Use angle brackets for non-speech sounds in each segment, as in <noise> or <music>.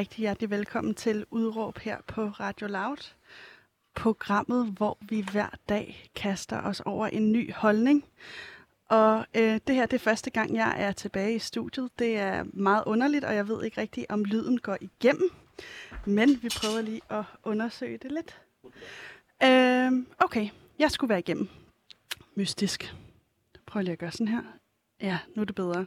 Rigtig hjertelig velkommen til Udråb her på Radio Loud. Programmet, hvor vi hver dag kaster os over en ny holdning. Og øh, det her det er første gang, jeg er tilbage i studiet. Det er meget underligt, og jeg ved ikke rigtigt, om lyden går igennem. Men vi prøver lige at undersøge det lidt. Øh, okay, jeg skulle være igennem. Mystisk. Prøv lige at gøre sådan her. Ja, nu er det bedre.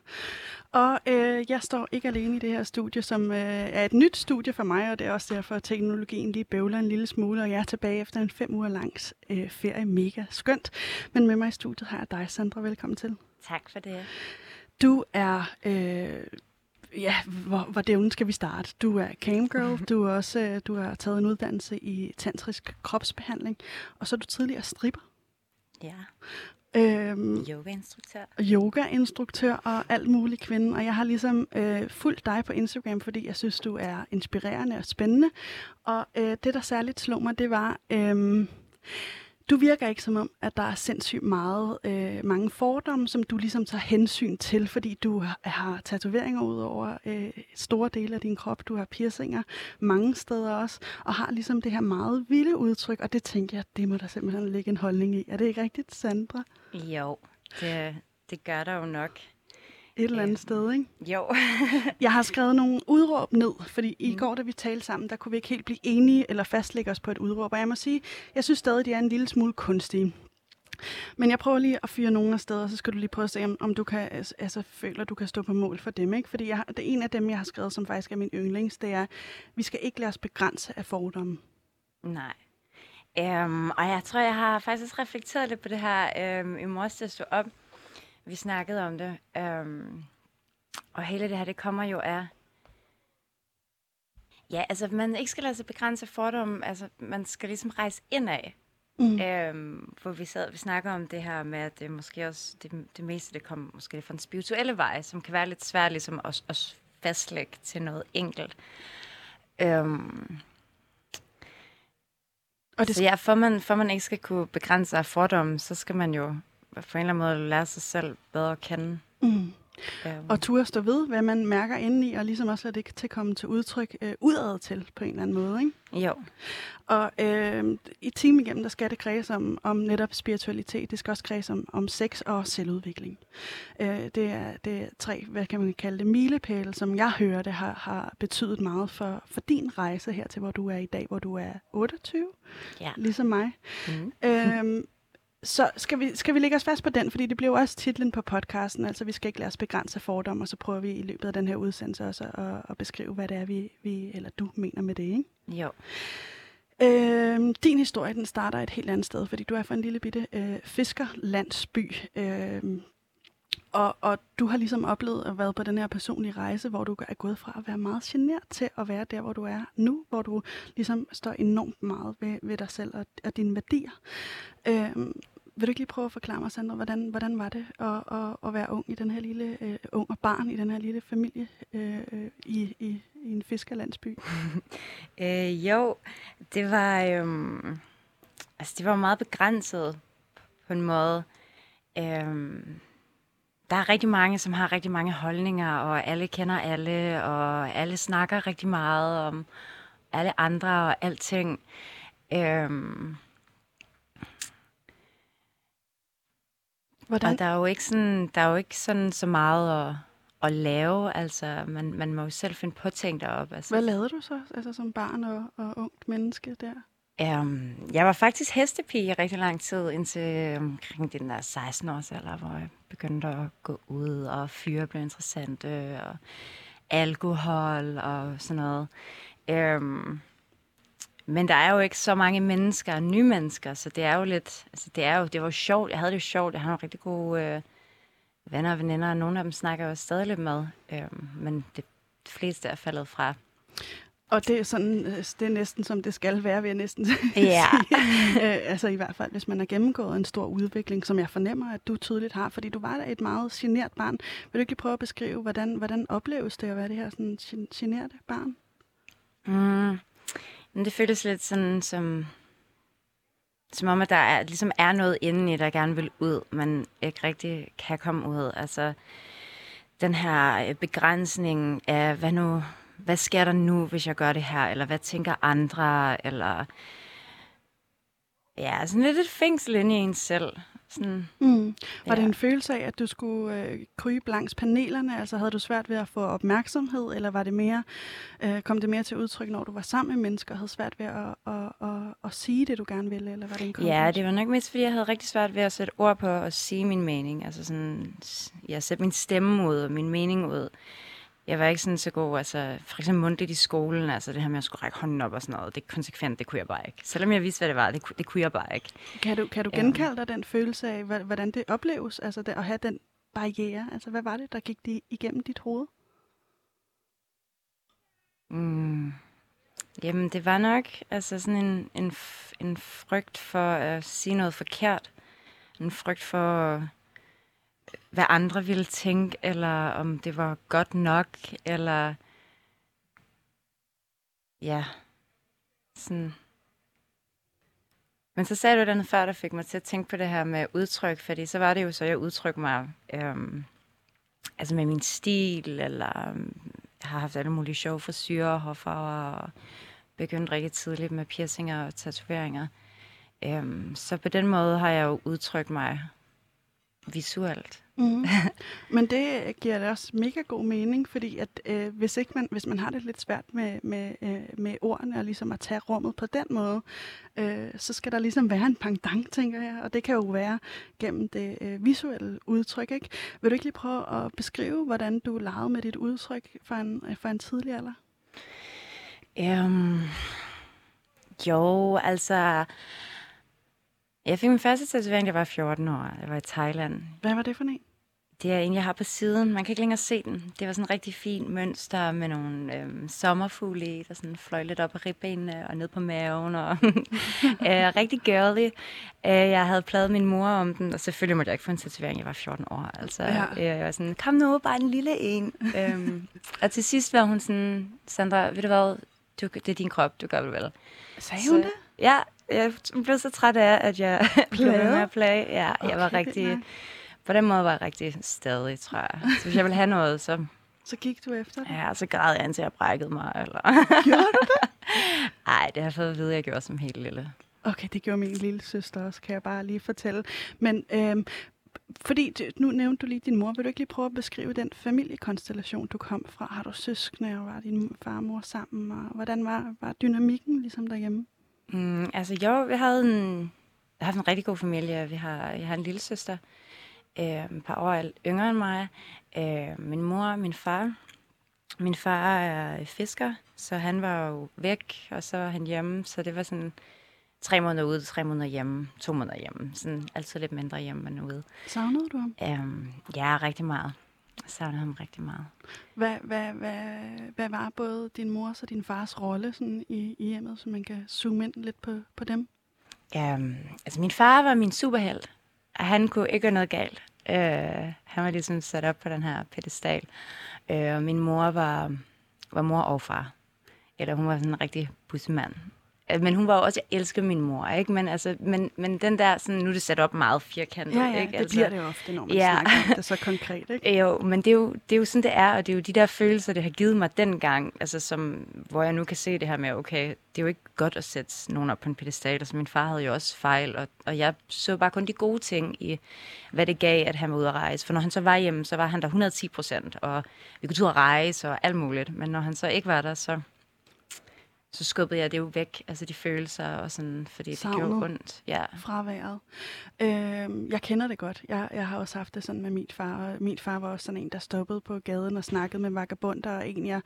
Og øh, jeg står ikke alene i det her studie, som øh, er et nyt studie for mig, og det er også derfor, at teknologien lige bøvler en lille smule, og jeg er tilbage efter en fem uger langs øh, ferie. Mega skønt. Men med mig i studiet har jeg dig, Sandra. Velkommen til. Tak for det. Du er... Øh, ja, hvor, hvor dævnen skal vi starte? Du er camgirl, <laughs> du, er også, øh, du har taget en uddannelse i tantrisk kropsbehandling, og så er du tidligere stripper, Ja, øhm, yogainstruktør. yogainstruktør og alt muligt kvinde. Og jeg har ligesom øh, fulgt dig på Instagram, fordi jeg synes, du er inspirerende og spændende. Og øh, det, der særligt slog mig, det var... Øh, du virker ikke som om, at der er sindssygt meget, øh, mange fordomme, som du ligesom tager hensyn til, fordi du har, tatoveringer ud over øh, store dele af din krop. Du har piercinger mange steder også, og har ligesom det her meget vilde udtryk, og det tænker jeg, det må der simpelthen ligge en holdning i. Er det ikke rigtigt, Sandra? Jo, det, det gør der jo nok. Et eller andet Øhm. sted, ikke? Jo. <laughs> Jeg har skrevet nogle udråb ned, fordi i Mm. går, da vi talte sammen, der kunne vi ikke helt blive enige eller fastlægge os på et udråb. Og jeg må sige, jeg synes stadig, de er en lille smule kunstige. Men jeg prøver lige at fyre nogle af steder, så skal du lige prøve at se, om, om du kan, altså, føler, du kan stå på mål for dem. Ikke? Fordi jeg, det er en af dem, jeg har skrevet, som faktisk er min yndlings, det er, vi skal ikke lade os begrænse af fordomme. Nej. Um, og jeg tror, jeg har faktisk reflekteret lidt på det her um, i morges, til at stå op. Vi snakkede om det. Um, og hele det her, det kommer jo af... Ja, altså, man ikke skal lade sig begrænse fordomme. Altså, man skal ligesom rejse indad. Mm. Øhm, hvor vi sad vi snakker om det her med, at det måske også, det, det meste, det kommer måske fra den spirituelle vej, som kan være lidt svært ligesom at, at fastlægge til noget enkelt. Øhm, Og det så ja, for man, for man ikke skal kunne begrænse sig af fordomme, så skal man jo på en eller anden måde lære sig selv bedre at kende. mm. Øhm, Og turde stå ved, hvad man mærker indeni, og ligesom også lade det til komme til udtryk øh, udad til på en eller anden måde. Ikke? jo, Og øh, i timen igennem, der skal det kredse om, om netop spiritualitet. Det skal også kredse om, om sex og selvudvikling. Øh, det, er, det er tre, hvad kan man kalde det, milepæle, som jeg hører, det har, har betydet meget for, for din rejse her til, hvor du er i dag, hvor du er 28, ja. ligesom mig. Mm. Øhm, så skal vi, skal vi lægge os fast på den, fordi det bliver jo også titlen på podcasten, altså vi skal ikke lade os begrænse fordomme, og så prøver vi i løbet af den her udsendelse også at, at beskrive, hvad det er, vi, vi, eller du mener med det, ikke? Jo, Øhm, din historie, den starter et helt andet sted, fordi du er fra en lille bitte øh, fiskerlandsby. Øhm, og, og du har ligesom oplevet at være på den her personlige rejse, hvor du er gået fra at være meget genert til at være der, hvor du er nu, hvor du ligesom står enormt meget ved, ved dig selv og, og dine værdier. Øhm, vil du ikke lige prøve at forklare mig, Sandra, hvordan, hvordan var det at, at, at være ung i den her lille, øh, ung og barn i den her lille familie øh, øh i, i, i en fiskerlandsby? <laughs> Øh, jo, det var, øhm, altså det var meget begrænset på en måde. Øhm, der er rigtig mange, som har rigtig mange holdninger, og alle kender alle, og alle snakker rigtig meget om alle andre og alting. Øhm, Hvordan? og der er jo ikke sådan, der er jo ikke sådan så meget at, at lave. Altså, man, man må jo selv finde på ting deroppe. Altså, Hvad lavede du så, altså som barn og, og ungt menneske der? Um, jeg var faktisk hestepige i rigtig lang tid, indtil omkring den der 16 års alder, hvor jeg begyndte at gå ud, og fyre blev interessante, og alkohol og sådan noget. Um, men der er jo ikke så mange mennesker, nye mennesker, så det er jo lidt, altså det er jo, det var jo sjovt, jeg havde det jo sjovt, jeg har nogle rigtig gode øh, venner og veninder, og nogle af dem snakker jeg jo stadig lidt med, øh, men det, fleste er faldet fra. Og det er, sådan, øh, det er næsten som det skal være, vil jeg næsten <laughs> Ja. sige. <laughs> Øh, altså i hvert fald, hvis man har gennemgået en stor udvikling, som jeg fornemmer, at du tydeligt har, fordi du var da et meget genert barn. Vil du ikke lige prøve at beskrive, hvordan, hvordan opleves det at være det her sådan gen- generte barn? Mm. Men det føles lidt sådan som, som om, at der er, ligesom er noget inde i, der gerne vil ud, men ikke rigtig kan komme ud. Altså den her øh, begrænsning af, hvad nu, hvad sker der nu, hvis jeg gør det her, eller hvad tænker andre, eller ja, sådan lidt et fængsel inde i en selv. Sådan, Mm. Var Ja. det en følelse af, at du skulle øh, krybe langs panelerne? Altså havde du svært ved at få opmærksomhed, eller var det mere, øh, kom det mere til udtryk, når du var sammen med mennesker og havde svært ved at, at, at, at, at sige det, du gerne ville? Eller var det en Ja, det var nok mest, fordi jeg havde rigtig svært ved at sætte ord på og sige min mening. Altså sådan, s- ja, sætte min stemme ud og min mening ud. Jeg var ikke sådan så god, altså for eksempel mundtligt i skolen, altså det her med at skulle række hånden op og sådan noget, det er konsekvent, det kunne jeg bare ikke. Selvom jeg vidste, hvad det var, det, kunne- det kunne jeg bare ikke. Kan du, kan du genkalde dig den følelse af, hvordan det opleves, altså det, at have den barriere? Altså hvad var det, der gik de igennem dit hoved? Mm. Jamen, det var nok altså sådan en, en, en frygt for at sige noget forkert. En frygt for, hvad andre ville tænke, eller om det var godt nok, eller... Ja, sådan... Men så sagde du den før, der fik mig til at tænke på det her med udtryk, fordi så var det jo så, jeg udtrykte mig øhm, altså med min stil, eller øhm, jeg har haft alle mulige sjove frisyrer, hårfarver, og begyndt rigtig tidligt med piercinger og tatoveringer. Øhm, så på den måde har jeg jo udtrykt mig visuelt. Mm. <laughs> Men det giver da også mega god mening, fordi at øh, hvis ikke man hvis man har det lidt svært med med øh, med ordene og ligesom at tage rummet på den måde, øh, så skal der ligesom være en pangdang, tænker jeg, og det kan jo være gennem det øh, visuelle udtryk, ikke? Vil du ikke lige prøve at beskrive, hvordan du legede med dit udtryk for en øh, for en tidlig alder? Øhm, jo, altså... Jeg fik min første tatovering, da jeg var 14 år. Jeg var i Thailand. Hvad var det for en? Det er en, jeg har på siden. Man kan ikke længere se den. Det var sådan en rigtig fin mønster med nogle øhm, sommerfugle i, der sådan fløj lidt op af ribbenene og ned på maven. Og øh, <laughs> rigtig girly. Øh, jeg havde pladet min mor om den, og selvfølgelig måtte jeg ikke få en tatovering. Jeg var 14 år. Altså, Ja. øh, jeg var sådan, kom nu, bare en lille en. øhm, og til sidst var hun sådan, Sandra, ved du hvad, du, det er din krop, du gør det vel. Sagde hun det? Ja, jeg blev så træt af, at jeg <laughs> blev ved med at plage. Ja, okay, jeg var rigtig... nej. På den måde var jeg rigtig stadig, tror jeg. Så hvis jeg ville have noget, så, Så gik du efter det. ja, så græd jeg, indtil jeg brækkede mig. Eller... Gjorde du det? <laughs> Ej, det har jeg fået at vide, at jeg gjorde som helt lille. Okay, det gjorde min lille søster også, kan jeg bare lige fortælle. Men øhm, fordi nu nævnte du lige din mor, vil du ikke lige prøve at beskrive den familiekonstellation, du kom fra? Har du søskende, og var din far og mor sammen, og hvordan var, var dynamikken ligesom derhjemme? Mm, altså jo, vi havde en, jeg har haft en rigtig god familie. Vi har, jeg har en lille søster, øh, et par år yngre end mig. Øh, min mor og min far. Min far er fisker, så han var jo væk, og så var han hjemme. Så det var sådan tre måneder ude, tre måneder hjemme, to måneder hjemme. Sådan altid lidt mindre hjemme end ude. Savnede du ham? Um, ja, rigtig meget. Jeg savner ham rigtig meget. Hvad, hvad, hvad, hvad var både din mors og din fars rolle sådan i, i hjemmet, så man kan zoome ind lidt på, på dem? Um, altså, min far var min superhelt, og han kunne ikke gøre noget galt. Uh, han var ligesom sat op på den her pedestal. Uh, og min mor var, var mor og far. Eller hun var sådan en rigtig bussemand. Men hun var også, jeg elsker min mor, ikke? Men, altså, men, men den der, sådan, nu er det sat op meget firkantet, Ja, ja, ikke? det bliver det ofte, når man Ja. snakker om det så konkret, ikke? <laughs> Jo, men det er jo, det er jo sådan, det er, og det er jo de der følelser, det har givet mig dengang, altså som, hvor jeg nu kan se det her med, okay, det er jo ikke godt at sætte nogen op på en pedestal, altså min far havde jo også fejl, og, og jeg så bare kun de gode ting i, hvad det gav, at han var ude at rejse, for når han så var hjemme, så var han der 110 procent, og vi kunne ud at rejse og alt muligt, men når han så ikke var der, så, så skubbede jeg det jo væk, altså de følelser og sådan, fordi det Savnet. gjorde ondt. Ja. fraværet. Øh, jeg kender det godt. Jeg, jeg har også haft det sådan med min far. Og min far var også sådan en, der stoppede på gaden og snakkede med vagabunder, og en, jeg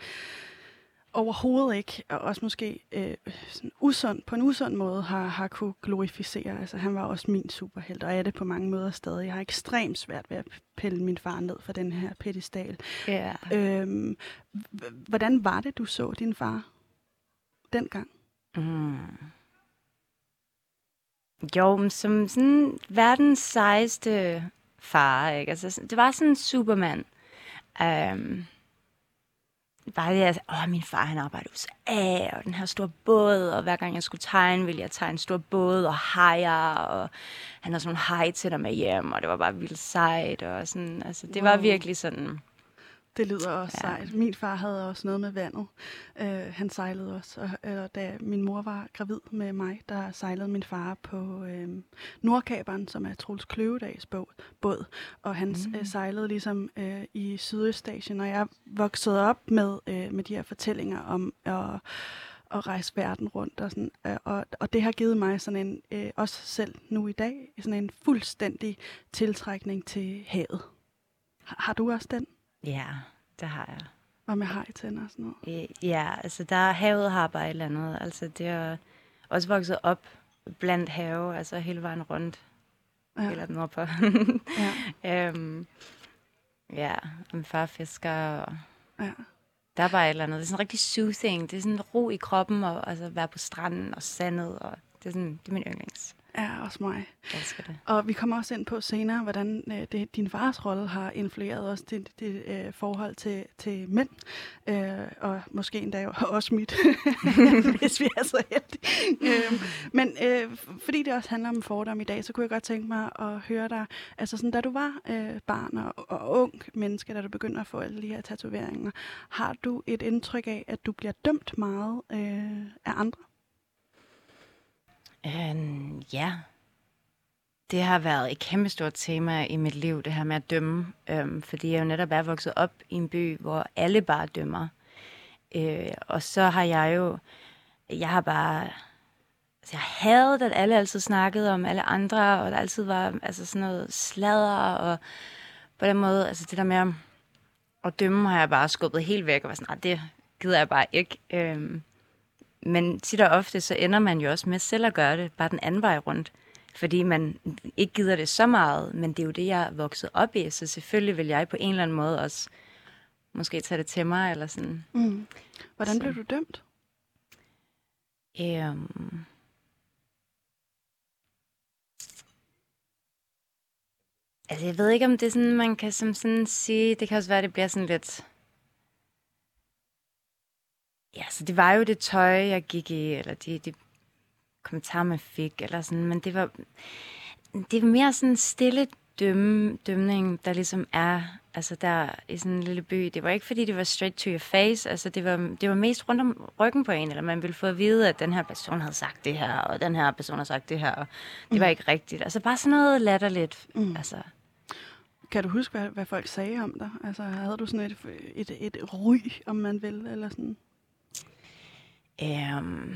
overhovedet ikke, og også måske øh, sådan usund, på en usund måde, har, har kunne glorificere. Altså, han var også min superhelt, og er det på mange måder stadig. Jeg har ekstremt svært ved at pille min far ned for den her pedestal. Ja. Øhm, hvordan var det, du så din far dengang? Mm. Jo, men som sådan verdens sejeste far, ikke? Altså, det var sådan en supermand. Um, bare det, at åh, min far han arbejder i USA, og den her store båd, og hver gang jeg skulle tegne, ville jeg tegne en stor båd og hajer, og han havde sådan nogle hej til der med hjem, og det var bare vildt sejt, og sådan, altså, det var Wow. virkelig sådan, Det lyder også Ja. sejt. Min far havde også noget med vandet. Øh, han sejlede også. Og, øh, da min mor var gravid med mig, der sejlede min far på øh, Nordkaberen, som er Troels Kløvedags båd. båd. Og han mm. øh, sejlede ligesom øh, i Sydøstasien. Og jeg voksede op med, øh, med de her fortællinger om at, at rejse verden rundt. Og, sådan, øh, og, og det har givet mig sådan en, øh, også selv nu i dag, sådan en fuldstændig tiltrækning til havet. Har, har du også den? Ja, det har jeg. Og med hajtænder og sådan noget. Øh, Ja, altså der havet har bare et eller andet. Altså det er også vokset op blandt have, altså hele vejen rundt, ja. Eller nordpå. <laughs> Ja. øhm, ja, min far fisker, og Ja. der er bare et eller andet. Det er sådan rigtig soothing. Det er sådan ro i kroppen, og altså være på stranden og sandet, og det er, sådan, det er min yndlings. Ja, også mig. Jeg elsker det. Og vi kommer også ind på senere, hvordan øh, det, din fars rolle har influeret også dit, dit øh, forhold til, til mænd. Øh, og måske endda <laughs> også mit, <laughs> hvis vi er så heldige. øh, men øh, fordi det også handler om fordom i dag, så kunne jeg godt tænke mig at høre dig, altså sådan, da du var øh, barn og, og ung menneske, da du begynder at få alle de her tatoveringer, har du et indtryk af, at du bliver dømt meget øh, af andre? Øhm, ja. Det har været et kæmpe stort tema i mit liv, det her med at dømme. Øhm, fordi jeg jo netop er vokset op i en by, hvor alle bare dømmer. Øh, og så har jeg jo... Jeg har bare... Altså, jeg havde, at alle altid snakkede om alle andre, og der altid var altså, sådan noget sladder, og på den måde, altså det der med at dømme, har jeg bare skubbet helt væk, og var sådan, nej, det gider jeg bare ikke. Øhm, men tit og ofte, så ender man jo også med selv at gøre det, bare den anden vej rundt. Fordi man ikke gider det så meget, men det er jo det, jeg er vokset op i, så selvfølgelig vil jeg på en eller anden måde også måske tage det til mig, eller sådan. Mm. Hvordan Så- blev du dømt? Øhm. Altså, jeg ved ikke, om det er sådan, man kan som sådan sige, det kan også være, det bliver sådan lidt... Ja, så det var jo det tøj, jeg gik i, eller de, de kommentarer, man fik, eller sådan, men det var, det var mere sådan stille dømme, dømning, der ligesom er, altså der i sådan en lille by. Det var ikke, fordi det var straight to your face, altså det var, det var mest rundt om ryggen på en, eller man ville få at vide, at den her person havde sagt det her, og den her person har sagt det her, og det var ikke rigtigt. Altså bare sådan noget latterligt, mm. altså... Kan du huske, hvad, hvad folk sagde om dig? Altså, havde du sådan et, et, et ry, om man vil, eller sådan? Øhm,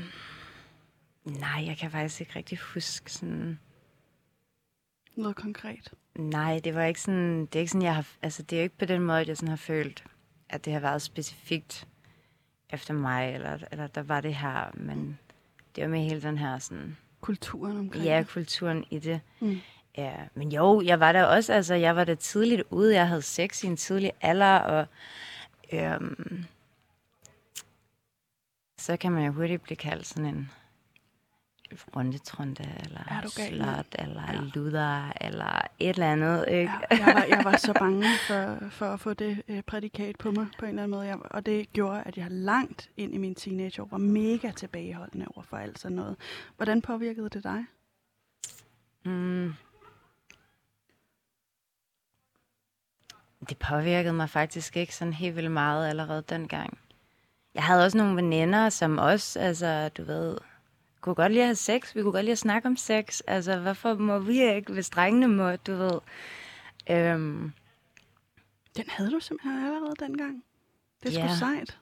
nej, jeg kan faktisk ikke rigtig huske sådan... Noget konkret? Nej, det var ikke sådan, det er ikke sådan, jeg har, altså det er ikke på den måde, at jeg sådan har følt, at det har været specifikt efter mig, eller, eller der var det her, men det var med hele den her sådan, Kulturen omkring ja, kulturen i det. Mm. Ja, men jo, jeg var der også, altså jeg var der tidligt ude, jeg havde sex i en tidlig alder, og øhm, så kan man jo hurtigt blive kaldt sådan en rundetrunde, Er eller slot, eller ja. luder, eller et eller andet, ikke? Ja, jeg, var, jeg var så <laughs> bange for, for at få det øh, prædikat på mig på en eller anden måde. Jeg, og det gjorde, at jeg langt ind i min teenageår var mega tilbageholdende over for alt sådan noget. Hvordan påvirkede det dig? Mm. Det påvirkede mig faktisk ikke sådan helt vildt meget allerede dengang. Jeg havde også nogle veninder, som også, altså, du ved, kunne godt lide at have sex. Vi kunne godt lide at snakke om sex. Altså, hvorfor må vi ikke, hvis drengene må, du ved. Øhm, Den havde du simpelthen allerede dengang. Det er sgu Ja. sejt.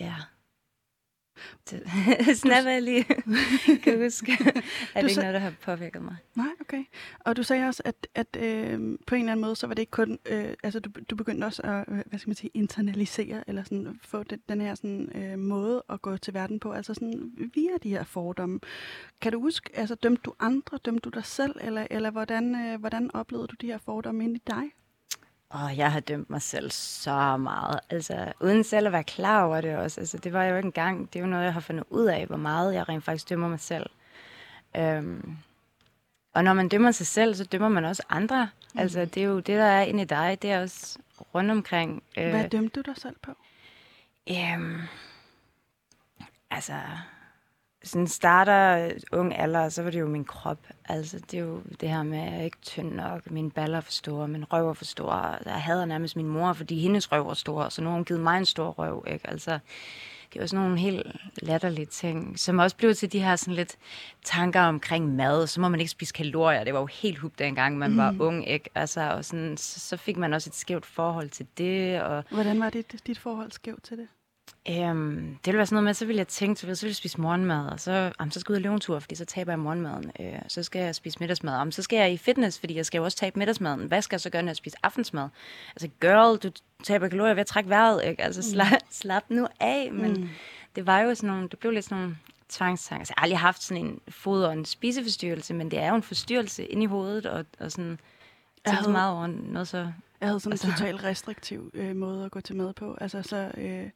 ja. Det, <laughs> sådan er jeg lige <laughs> kan huske. er det ikke noget, der har påvirket mig? Nej, Okay. Og du sagde også, at, at øh, på en eller anden måde, så var det ikke kun, øh, altså du, du begyndte også at, øh, hvad skal man sige, internalisere, eller sådan få den, den her sådan, øh, måde at gå til verden på, altså sådan via de her fordomme. Kan du huske, altså dømte du andre, dømte du dig selv, eller, eller hvordan, øh, hvordan oplevede du de her fordomme ind i dig? Og jeg har dømt mig selv så meget. Altså, uden selv at være klar over det også. Altså, det var jo ikke engang, det er jo noget, jeg har fundet ud af, hvor meget jeg rent faktisk dømmer mig selv. Øhm, og når man dømmer sig selv, så dømmer man også andre. Mm. Altså, det er jo det, der er inde i dig. Det er også rundt omkring. Øh, Hvad dømte du dig selv på? Øhm, altså, sådan starter ung alder, så var det jo min krop. Altså, det er jo det her med, at jeg er ikke tynd nok, mine baller for store, min røv er for stor. Jeg hader nærmest min mor, fordi hendes røv var stor, så nu har hun givet mig en stor røv, ikke? Altså, det var sådan nogle helt latterlige ting, som også blev til de her sådan lidt tanker omkring mad. Så må man ikke spise kalorier. Det var jo helt hupt dengang, man mm. var ung, ikke? Altså, og sådan, så fik man også et skævt forhold til det. Og, Hvordan var dit, dit forhold skævt til det? Øhm, det ville være sådan noget med, så ville jeg tænke, så ville jeg spise morgenmad, og så, jamen, så skal jeg ud og løbe en tur, fordi så taber jeg morgenmaden. Øh, så skal jeg spise middagsmad. Jamen, så skal jeg i fitness, fordi jeg skal jo også tabe middagsmaden. Hvad skal jeg så gøre, når jeg spiser aftensmad? Altså, girl, du taber kalorier ved at trække vejret, ikke? Altså, slap, mm. slap nu af. Men mm. det var jo sådan nogle, det blev lidt sådan nogle tvangstanker. Altså, jeg har aldrig haft sådan en fod- og en spiseforstyrrelse, men det er jo en forstyrrelse ind i hovedet, og, og sådan, jeg havde, meget over noget så... Jeg havde sådan altså, en totalt restriktiv øh, måde at gå til mad på. Altså, så... Øh,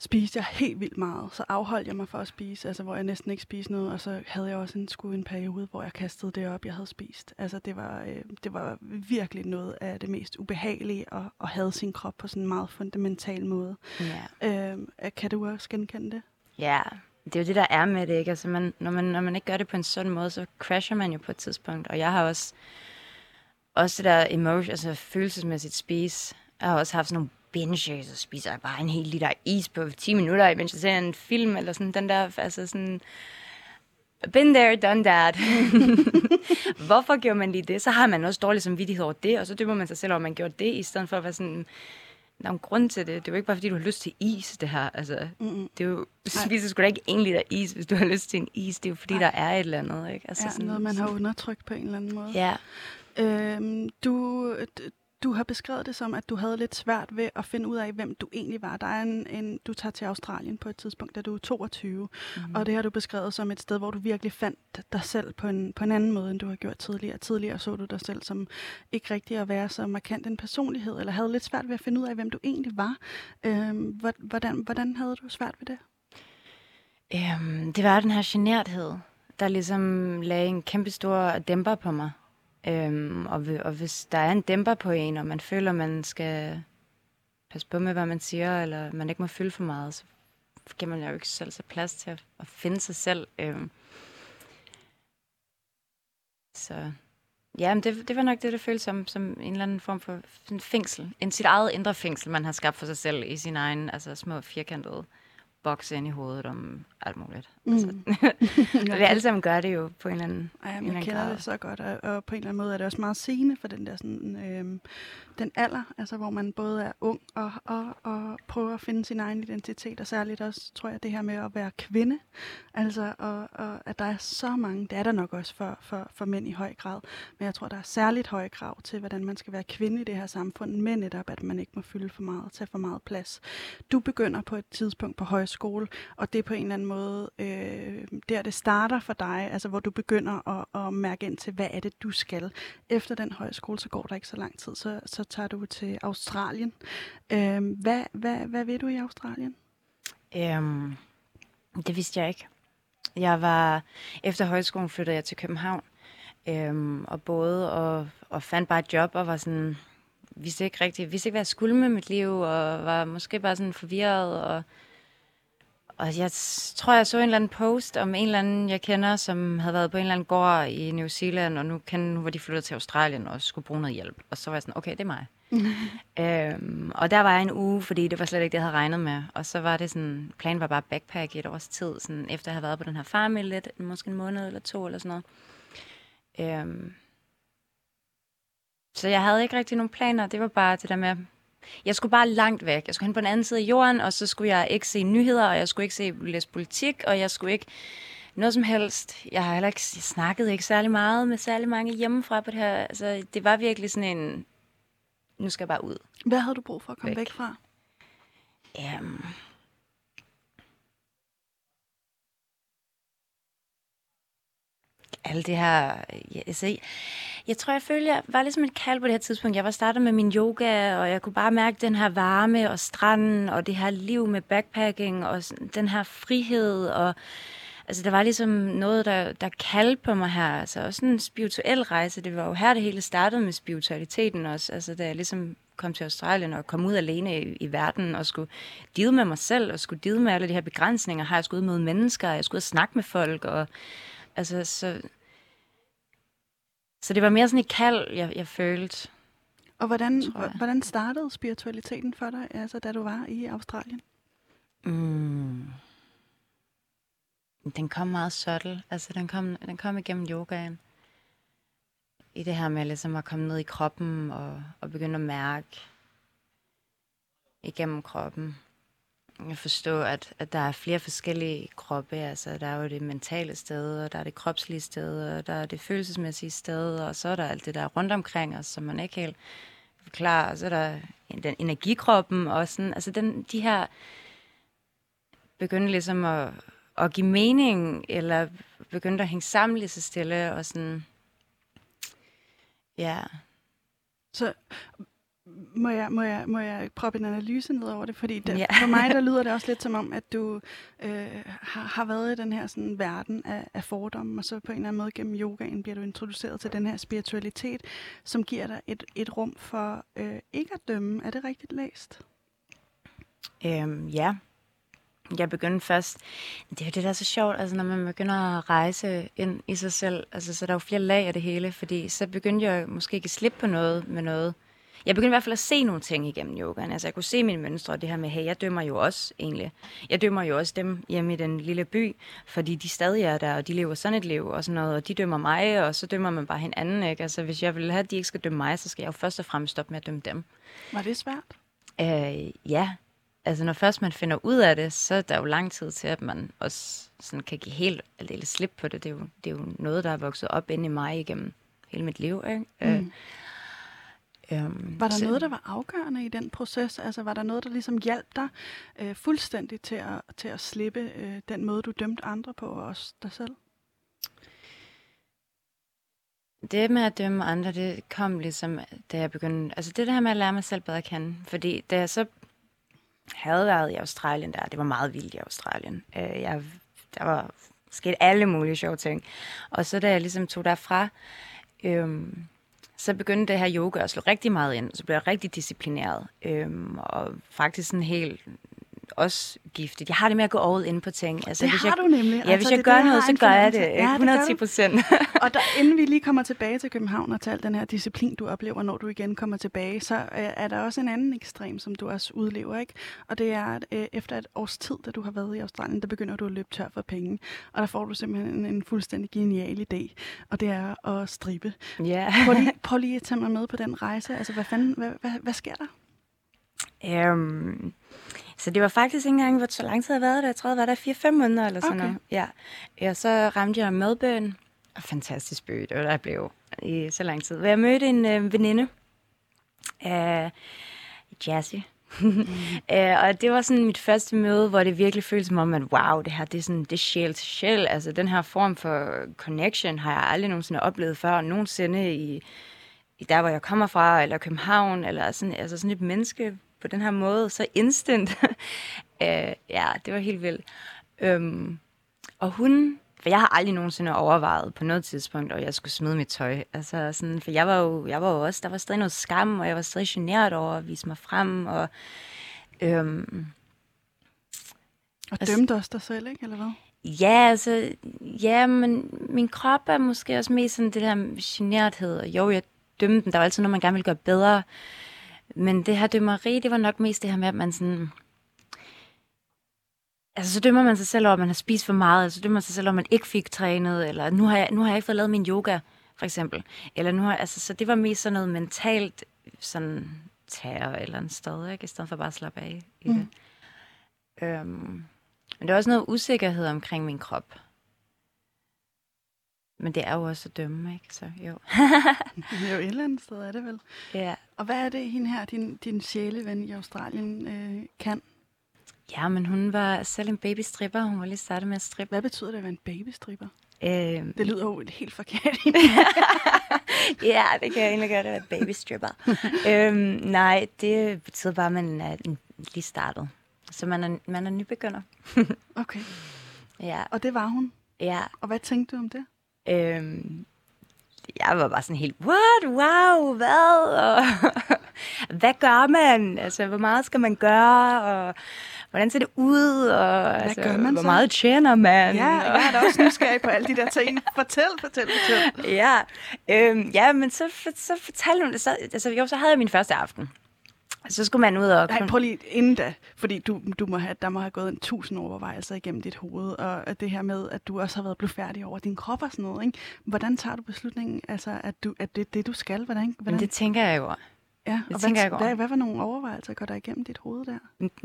spiste jeg helt vildt meget. Så afholdt jeg mig for at spise, altså hvor jeg næsten ikke spiste noget, og så havde jeg også en, skulle en periode, hvor jeg kastede det op, jeg havde spist. Altså det var, øh, det var virkelig noget af det mest ubehagelige at, at have sin krop på sådan en meget fundamental måde. Ja. Øh, kan du også genkende det? Ja, det er jo det, der er med det, ikke? Altså man, når, man, når man ikke gør det på en sådan måde, så crasher man jo på et tidspunkt. Og jeg har også, også det der emotion, altså følelsesmæssigt spise, jeg har også haft sådan nogle binge, så spiser jeg bare en hel liter is på 10 minutter, mens jeg ser en film, eller sådan den der, altså sådan, been there, done that. <laughs> Hvorfor gjorde man lige det? Så har man også dårlig samvittighed over det, og så dømmer man sig selv over, at man gjorde det, i stedet for at være sådan, der er en grund til det. Det er jo ikke bare, fordi du har lyst til is, det her. Altså, mm-hmm. det er jo, du spiser sgu da ikke en liter is, hvis du har lyst til en is. Det er jo, fordi Ej. der er et eller andet. Ikke? Altså, ja, sådan, noget, man har undertrykt på en eller anden måde. Ja. Øhm, du, du har beskrevet det som, at du havde lidt svært ved at finde ud af, hvem du egentlig var. Der er en, en du tager til Australien på et tidspunkt, da du er 22, mm. og det har du beskrevet som et sted, hvor du virkelig fandt dig selv på en, på en anden måde, end du har gjort tidligere. Tidligere så du dig selv som ikke rigtig at være så markant en personlighed, eller havde lidt svært ved at finde ud af, hvem du egentlig var. Øhm, hvordan, hvordan havde du svært ved det? Øhm, det var den her generthed, der ligesom lagde en kæmpe stor dæmper på mig. Øhm, og, og hvis der er en dæmper på en, og man føler, man skal passe på med, hvad man siger, eller man ikke må fylde for meget, så giver man jo ikke selv så plads til at, at finde sig selv. Øhm. Så ja, men det, det var nok det, det føles som, som en eller anden form for sådan fængsel. En sit eget indre fængsel, man har skabt for sig selv i sin egen altså, små firkantede bokse ind i hovedet om alt muligt. Mm. Altså, <laughs> <laughs> vi alle sammen gør det jo på en eller anden Ej, jeg kender grad. det så godt, og, og på en eller anden måde er det også meget sigende for den der sådan, øhm, den alder, altså hvor man både er ung og, og, og prøver at finde sin egen identitet, og særligt også, tror jeg, det her med at være kvinde, altså og, og at der er så mange, det er der nok også for, for, for mænd i høj grad, men jeg tror, der er særligt høje krav til, hvordan man skal være kvinde i det her samfund, men netop, at man ikke må fylde for meget, tage for meget plads. Du begynder på et tidspunkt på højskole, og det er på en eller anden måde øh, øh, der, det starter for dig, altså hvor du begynder at, at mærke ind til, hvad er det, du skal. Efter den højskole, så går der ikke så lang tid, så, så tager du til Australien. Øh, hvad, hvad, hvad ved du i Australien? Øhm, det vidste jeg ikke. Jeg var, efter højskolen flyttede jeg til København, øhm, og både og, og fandt bare et job, og var sådan, vidste ikke rigtigt, vidste ikke, hvad jeg skulle med mit liv, og var måske bare sådan forvirret, og og jeg tror, jeg så en eller anden post om en eller anden, jeg kender, som havde været på en eller anden gård i New Zealand, og nu, kan, nu var de flyttet til Australien og skulle bruge noget hjælp. Og så var jeg sådan, okay, det er mig. <laughs> øhm, og der var jeg en uge, fordi det var slet ikke det, jeg havde regnet med. Og så var det sådan, planen var bare backpack i et års tid, sådan, efter jeg havde været på den her farm i lidt, måske en måned eller to eller sådan noget. Øhm, så jeg havde ikke rigtig nogen planer. Det var bare det der med, jeg skulle bare langt væk. Jeg skulle hen på den anden side af jorden, og så skulle jeg ikke se nyheder, og jeg skulle ikke se læse politik, og jeg skulle ikke noget som helst. Jeg har heller ikke jeg snakket ikke særlig meget med særlig mange hjemmefra på det her. Altså, det var virkelig sådan en, nu skal jeg bare ud. Hvad havde du brug for at komme væk, Væk. væk fra? Um, alle det her... Øh, ja, altså, jeg, tror, jeg følte, jeg var ligesom et kald på det her tidspunkt. Jeg var startet med min yoga, og jeg kunne bare mærke den her varme og stranden, og det her liv med backpacking, og den her frihed, og altså, der var ligesom noget, der, der kaldte på mig her. Altså også en spirituel rejse. Det var jo her, det hele startede med spiritualiteten også. Altså, da jeg ligesom kom til Australien og kom ud alene i, i verden og skulle deal med mig selv og skulle deal med alle de her begrænsninger. Har jeg skulle ud møde mennesker, jeg skulle ud og snakke med folk. Og, altså, så, så det var mere sådan et kald, jeg, jeg følte. Og hvordan, jeg. hvordan startede spiritualiteten for dig, altså, da du var i Australien? Mm. Den kom meget subtle. Altså, den kom, den kom igennem yogaen. I det her med ligesom at komme ned i kroppen og, og begynde at mærke igennem kroppen. Jeg forstå, at, at der er flere forskellige kroppe. Altså, der er jo det mentale sted, og der er det kropslige sted, og der er det følelsesmæssige sted, og så er der alt det der rundt omkring os, som man ikke helt forklarer. Og så er der den energikroppen, og sådan, altså den, de her begynde ligesom at, at give mening, eller begynde at hænge sammen lige så stille, og sådan, ja, Så må jeg, må jeg, må jeg proppe en analyse ned over det? Fordi det, Ja. for mig der lyder det også lidt <laughs> som om, at du øh, har, har været i den her sådan, verden af, af fordomme, og så på en eller anden måde gennem yogaen bliver du introduceret til den her spiritualitet, som giver dig et, et rum for øh, ikke at dømme. Er det rigtigt læst? Øhm, ja. Jeg begyndte først... Det er jo det, der er så sjovt, altså når man begynder at rejse ind i sig selv, altså så er der jo flere lag af det hele, fordi så begyndte jeg måske ikke at slippe på noget med noget. Jeg begyndte i hvert fald at se nogle ting igennem yogaen. Altså jeg kunne se mine mønstre, og det her med, hey, jeg dømmer jo også egentlig. Jeg dømmer jo også dem hjemme i den lille by, fordi de stadig er der, og de lever sådan et liv og sådan noget, og de dømmer mig, og så dømmer man bare hinanden, ikke? Altså hvis jeg vil have, at de ikke skal dømme mig, så skal jeg jo først og fremmest stoppe med at dømme dem. Var det svært? Øh, ja, altså når først man finder ud af det, så er der jo lang tid til, at man også sådan kan give helt aldeles slip på det. Det er, jo, det er jo noget, der er vokset op inde i mig igennem hele mit liv. Ikke? Mm. Øh, øhm, Var der så- noget, der var afgørende i den proces? Altså var der noget, der ligesom hjalp dig øh, fuldstændig til at, til at slippe øh, den måde, du dømte andre på, og også dig selv? Det med at dømme andre, det kom ligesom, da jeg begyndte... Altså det der med at lære mig selv bedre at kende. Fordi da jeg så havde været i Australien der, det var meget vildt i Australien. Øh, jeg, der var sket alle mulige sjove ting. Og så da jeg ligesom tog derfra, øhm, så begyndte det her yoga at slå rigtig meget ind. Så blev jeg rigtig disciplineret. Øhm, og faktisk sådan helt også giftigt. Jeg har det med at gå all in på ting. Altså, Det hvis har jeg, du nemlig. Ja, Altså, hvis det jeg er gør det, noget, så gør jeg det. Ja, det gør 110 du. procent. <laughs> Og der, inden vi lige kommer tilbage til København og til al den her disciplin, du oplever, når du igen kommer tilbage, så øh, er der også en anden ekstrem, som du også udlever, ikke? Og det er, at øh, efter et års tid, da du har været i Australien, der begynder du at løbe tør for penge. Og der får du simpelthen en, en fuldstændig genial idé, og det er at strippe. Ja. Prøv lige, <laughs> prøv lige at tage mig med på den rejse. Altså, hvad fanden, hvad, hvad, hvad sker der? Um, så det var faktisk ikke engang, hvor så lang tid jeg havde været der. Jeg tror, jeg var der 4-5 måneder eller sådan Okay. noget. Ja. ja, så ramte jeg Melbourne. Og fantastisk by, det var der, jeg blev i så lang tid. Jeg mødte en øh, veninde af Jazzy. mm. <laughs> og det var sådan mit første møde, hvor det virkelig føltes som om, at wow, det her, det er sådan, det er sjæl til sjæl. Altså den her form for connection har jeg aldrig nogensinde oplevet før, nogensinde i, i der, hvor jeg kommer fra, eller København, eller sådan, altså sådan et menneske på den her måde, så instant. <laughs> øh, ja, det var helt vildt. Øhm, og hun, for jeg har aldrig nogensinde overvejet på noget tidspunkt, at jeg skulle smide mit tøj. Altså sådan, for jeg var jo, jeg var jo også, der var stadig noget skam, og jeg var stadig generet over at vise mig frem, og øhm, Og Altså- dømte også dig selv, ikke? Eller hvad? Ja, altså, ja, men min krop er måske også mest sådan det der generthed. Og jo, jeg dømte den. Der var altid noget, man gerne ville gøre bedre. Men det her dømmeri, det var nok mest det her med, at man sådan... Altså, så dømmer man sig selv over, at man har spist for meget, eller så dømmer man sig selv over, at man ikke fik trænet, eller nu har jeg, nu har jeg ikke fået lavet min yoga, for eksempel. Eller nu har, altså, så det var mest sådan noget mentalt sådan terror eller en sted, ikke? I stedet for bare at slappe af i det. Øhm, men der er også noget usikkerhed omkring min krop. Men det er jo også at dømme, ikke? Så jo. <laughs> jo, et eller andet sted er det vel. ja. Og hvad er det, hende her, din, din sjæleven i Australien, øh, kan? ja, men hun var selv en babystripper. Hun var lige startet med at strippe. Hvad betyder det at være en babystripper? Øhm, Det lyder jo helt forkert. <laughs> ja, det kan jeg egentlig gøre, det var babystripper. <laughs> øhm, nej, det betyder bare, at man er lige startet. Så man er, man er nybegynder. okay. Ja, Og det var hun. ja. Og hvad tænkte du om det? Øhm, jeg var bare sådan helt, what, wow, hvad? Og, <laughs> hvad gør man? Altså, hvor meget skal man gøre? Og hvordan ser det ud? Og, altså, gør man hvor så? meget tjener man? Ja, og, jeg er da også nysgerrig på alle de der ting. Fortæl, fortæl, fortæl. <laughs> ja, øhm, ja, men så, så fortalte hun det. Så, altså, jo, så havde jeg min første aften. Så skulle man ud og... Nej, prøv lige inden da, fordi du, du må have, der må have gået en tusind overvejelser igennem dit hoved, og at det her med, at du også har været blevet færdig over din krop og sådan noget, ikke? Hvordan tager du beslutningen, altså, at, du, at det er det, du skal? Hvordan, hvordan, Men det tænker jeg jo. ja, det og tænker hvad, jeg godt. hvad, hvad var nogle overvejelser, går der igennem dit hoved der?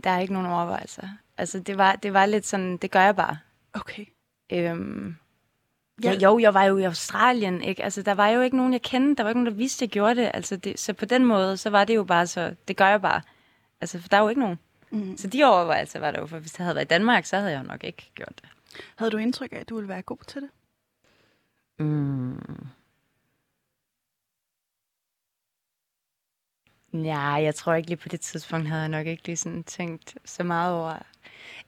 Der er ikke nogen overvejelser. Altså, det var, det var lidt sådan, det gør jeg bare. Okay. Øhm, Ja. jo, jeg var jo i Australien, ikke? Altså, der var jo ikke nogen, jeg kendte. Der var ikke nogen, der vidste, jeg gjorde det. Altså, det, så på den måde, så var det jo bare så, det gør jeg bare. Altså, for der er jo ikke nogen. Mm. Så de overvejelser var der jo, for hvis jeg havde været i Danmark, så havde jeg jo nok ikke gjort det. Havde du indtryk af, at du ville være god til det? Mm. Ja, jeg tror ikke lige på det tidspunkt, havde jeg nok ikke lige sådan tænkt så meget over.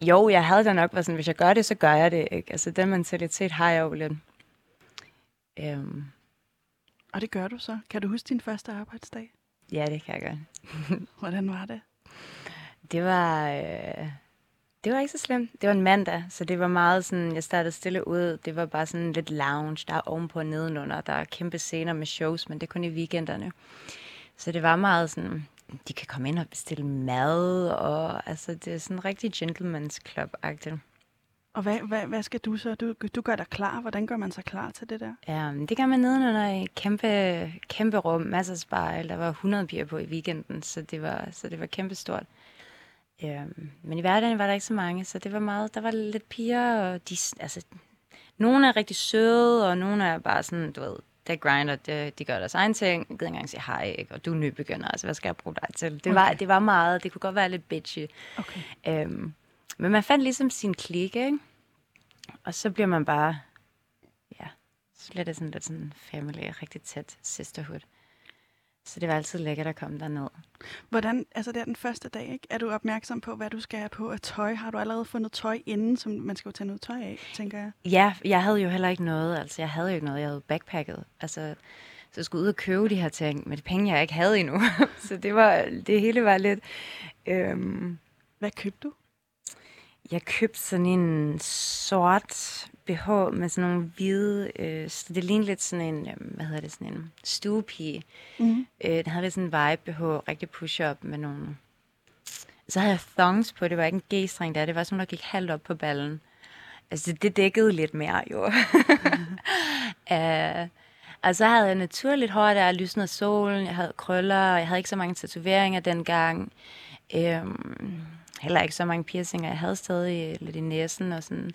Jo, jeg havde da nok været sådan, hvis jeg gør det, så gør jeg det. Ikke? Altså, den mentalitet har jeg jo lidt. Øhm, Og det gør du så. Kan du huske din første arbejdsdag? ja, det kan jeg godt. <laughs> Hvordan var det? Det var, øh, det var ikke så slemt. Det var en mandag, så det var meget sådan, jeg startede stille ud. Det var bare sådan lidt lounge, der er ovenpå og nedenunder. Der er kæmpe scener med shows, men det er kun i weekenderne. Så det var meget sådan, de kan komme ind og bestille mad, og altså, det er sådan en rigtig gentleman's club-agtigt. Og hvad, hvad, hvad skal du så? Du, du gør dig klar. Hvordan gør man sig klar til det der? Ja, det gør man nedenunder i et kæmpe, kæmpe rum, masser af spejl. Der var 100 piger på i weekenden, så det var, så det var kæmpe stort. Øhm, men i hverdagen var der ikke så mange, så det var meget, der var lidt piger, og de, altså, nogle er rigtig søde, og nogle er bare sådan, du ved, det grinder, det, de gør deres egen ting, jeg gider ikke engang sige hej, ikke? og du er nybegynder, altså hvad skal jeg bruge dig til? Det, var, Okay. det var meget, det kunne godt være lidt bitchy. Okay. Øhm, men man fandt ligesom sin klikke, ikke? Og så bliver man bare, ja, så bliver det sådan lidt sådan family, rigtig tæt sisterhood. Så det var altid lækkert at komme derned. Hvordan, altså det er den første dag, ikke? Er du opmærksom på, hvad du skal have på af tøj? Har du allerede fundet tøj inden, som man skal jo tage noget tøj af, tænker jeg? Ja, jeg havde jo heller ikke noget, altså jeg havde jo ikke noget, jeg havde backpacket. Altså, så jeg skulle ud og købe de her ting med de penge, jeg ikke havde endnu. <laughs> så det var, det hele var lidt, øhm, Hvad købte du? Jeg købte sådan en sort BH med sådan nogle hvide, øh, så det lignede lidt sådan en, øh, hvad hedder det, sådan en stuepige. Mm. Øh, den havde lidt sådan en vibe BH, rigtig push-up med nogle... Så havde jeg thongs på, det var ikke en G-streng der, det var sådan, der gik halvt op på ballen. Altså, det, dækkede lidt mere, jo. uh, <laughs> og så havde jeg naturligt hår der, lysnet af solen, jeg havde krøller, jeg havde ikke så mange tatoveringer dengang. Øhm, heller ikke så mange piercinger. Jeg havde stadig lidt i næsen og sådan.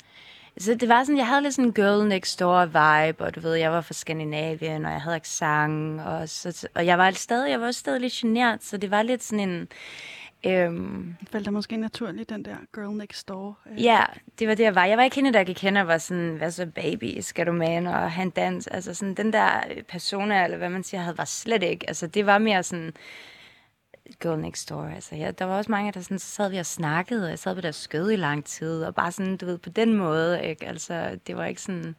Så det var sådan, jeg havde lidt sådan en girl next door vibe, og du ved, jeg var fra Skandinavien, og jeg havde accent, og, så, og jeg var stadig, jeg var også stadig lidt genert, så det var lidt sådan en, øhm, Faldt der måske naturligt den der girl next door? øh, ja, det var det, jeg var. Jeg var ikke hende, der gik hen og var sådan, hvad så baby, skal du med og have en dans? Altså sådan, den der persona, eller hvad man siger, havde var slet ikke. Altså det var mere sådan, girl next door. Altså, ja, der var også mange, der sådan, så sad vi og snakkede, og jeg sad på deres skød i lang tid, og bare sådan, du ved, på den måde, ikke? Altså, det var ikke sådan...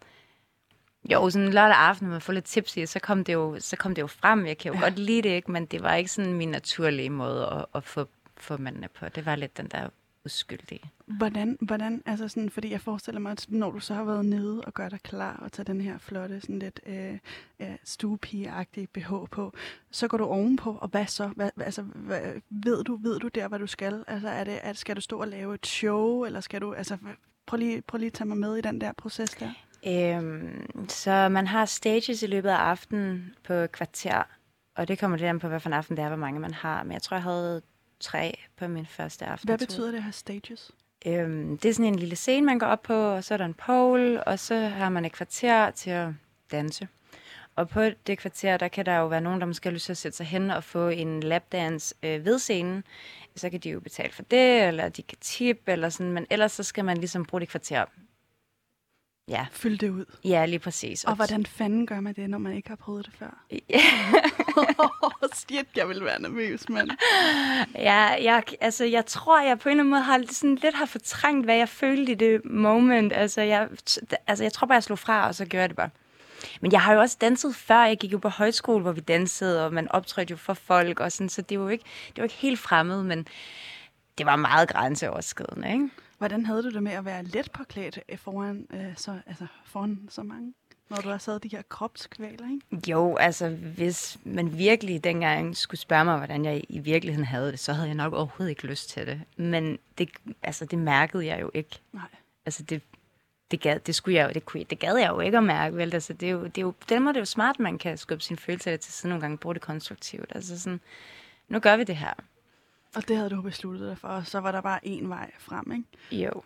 Jo, sådan lørdag aften, når man får lidt tips i, så kom det jo, så kom det jo frem. Jeg kan jo ja. godt lide det, ikke? Men det var ikke sådan min naturlige måde at, at få, få mændene på. Det var lidt den der uskyldige. Hvordan, hvordan, altså sådan, fordi jeg forestiller mig, at når du så har været nede og gør dig klar og tager den her flotte, sådan lidt øh, øh, stuepige-agtige BH på, så går du ovenpå, og hvad så? Hvad, altså, hvad, ved, du, ved du der, hvad du skal? Altså, er det, er, skal du stå og lave et show, eller skal du, altså, prøv lige, prøv lige at tage mig med i den der proces der. Øhm, så man har stages i løbet af aftenen på kvarter, og det kommer lidt an på, hvad for en aften det er, hvor mange man har. Men jeg tror, jeg havde tre på min første aften. Hvad betyder det at have stages? Øhm, det er sådan en lille scene, man går op på, og så er der en pole, og så har man et kvarter til at danse. Og på det kvarter, der kan der jo være nogen, der måske har lyst til at sætte sig hen og få en lapdance øh, ved scenen. Så kan de jo betale for det, eller de kan tip, eller sådan. Men ellers så skal man ligesom bruge det kvarter. Ja, Fyld det ud. ja lige præcis. Og hvordan fanden gør man det, når man ikke har prøvet det før? <laughs> Shit, jeg vil være nervøs, mand. <laughs> Ja, jeg, altså, jeg tror, jeg på en eller anden måde har sådan lidt har fortrængt, hvad jeg følte i det moment. Altså, jeg, altså, jeg tror bare, jeg slog fra, og så gjorde jeg det bare. Men jeg har jo også danset før. Jeg gik jo på højskole, hvor vi dansede, og man optrådte jo for folk, og sådan, så det var jo ikke, det var ikke helt fremmed, men det var meget grænseoverskridende, ikke? Hvordan havde du det med at være let påklædt øh, foran, øh, så, altså, foran så mange? Når du har sad de her kropskvaler, ikke? Jo, altså hvis man virkelig dengang skulle spørge mig, hvordan jeg i virkeligheden havde det, så havde jeg nok overhovedet ikke lyst til det. Men det, altså, det mærkede jeg jo ikke. Nej. Altså det, det, gad, det, skulle jeg jo, det, kunne, det gad jeg jo ikke at mærke, vel? Altså, det er jo, det er jo, den måde det er jo smart, man kan skubbe sine følelser til siden nogle gange, bruge det konstruktivt. Altså sådan, nu gør vi det her. Og det havde du besluttet dig for, og så var der bare én vej frem, ikke? Jo.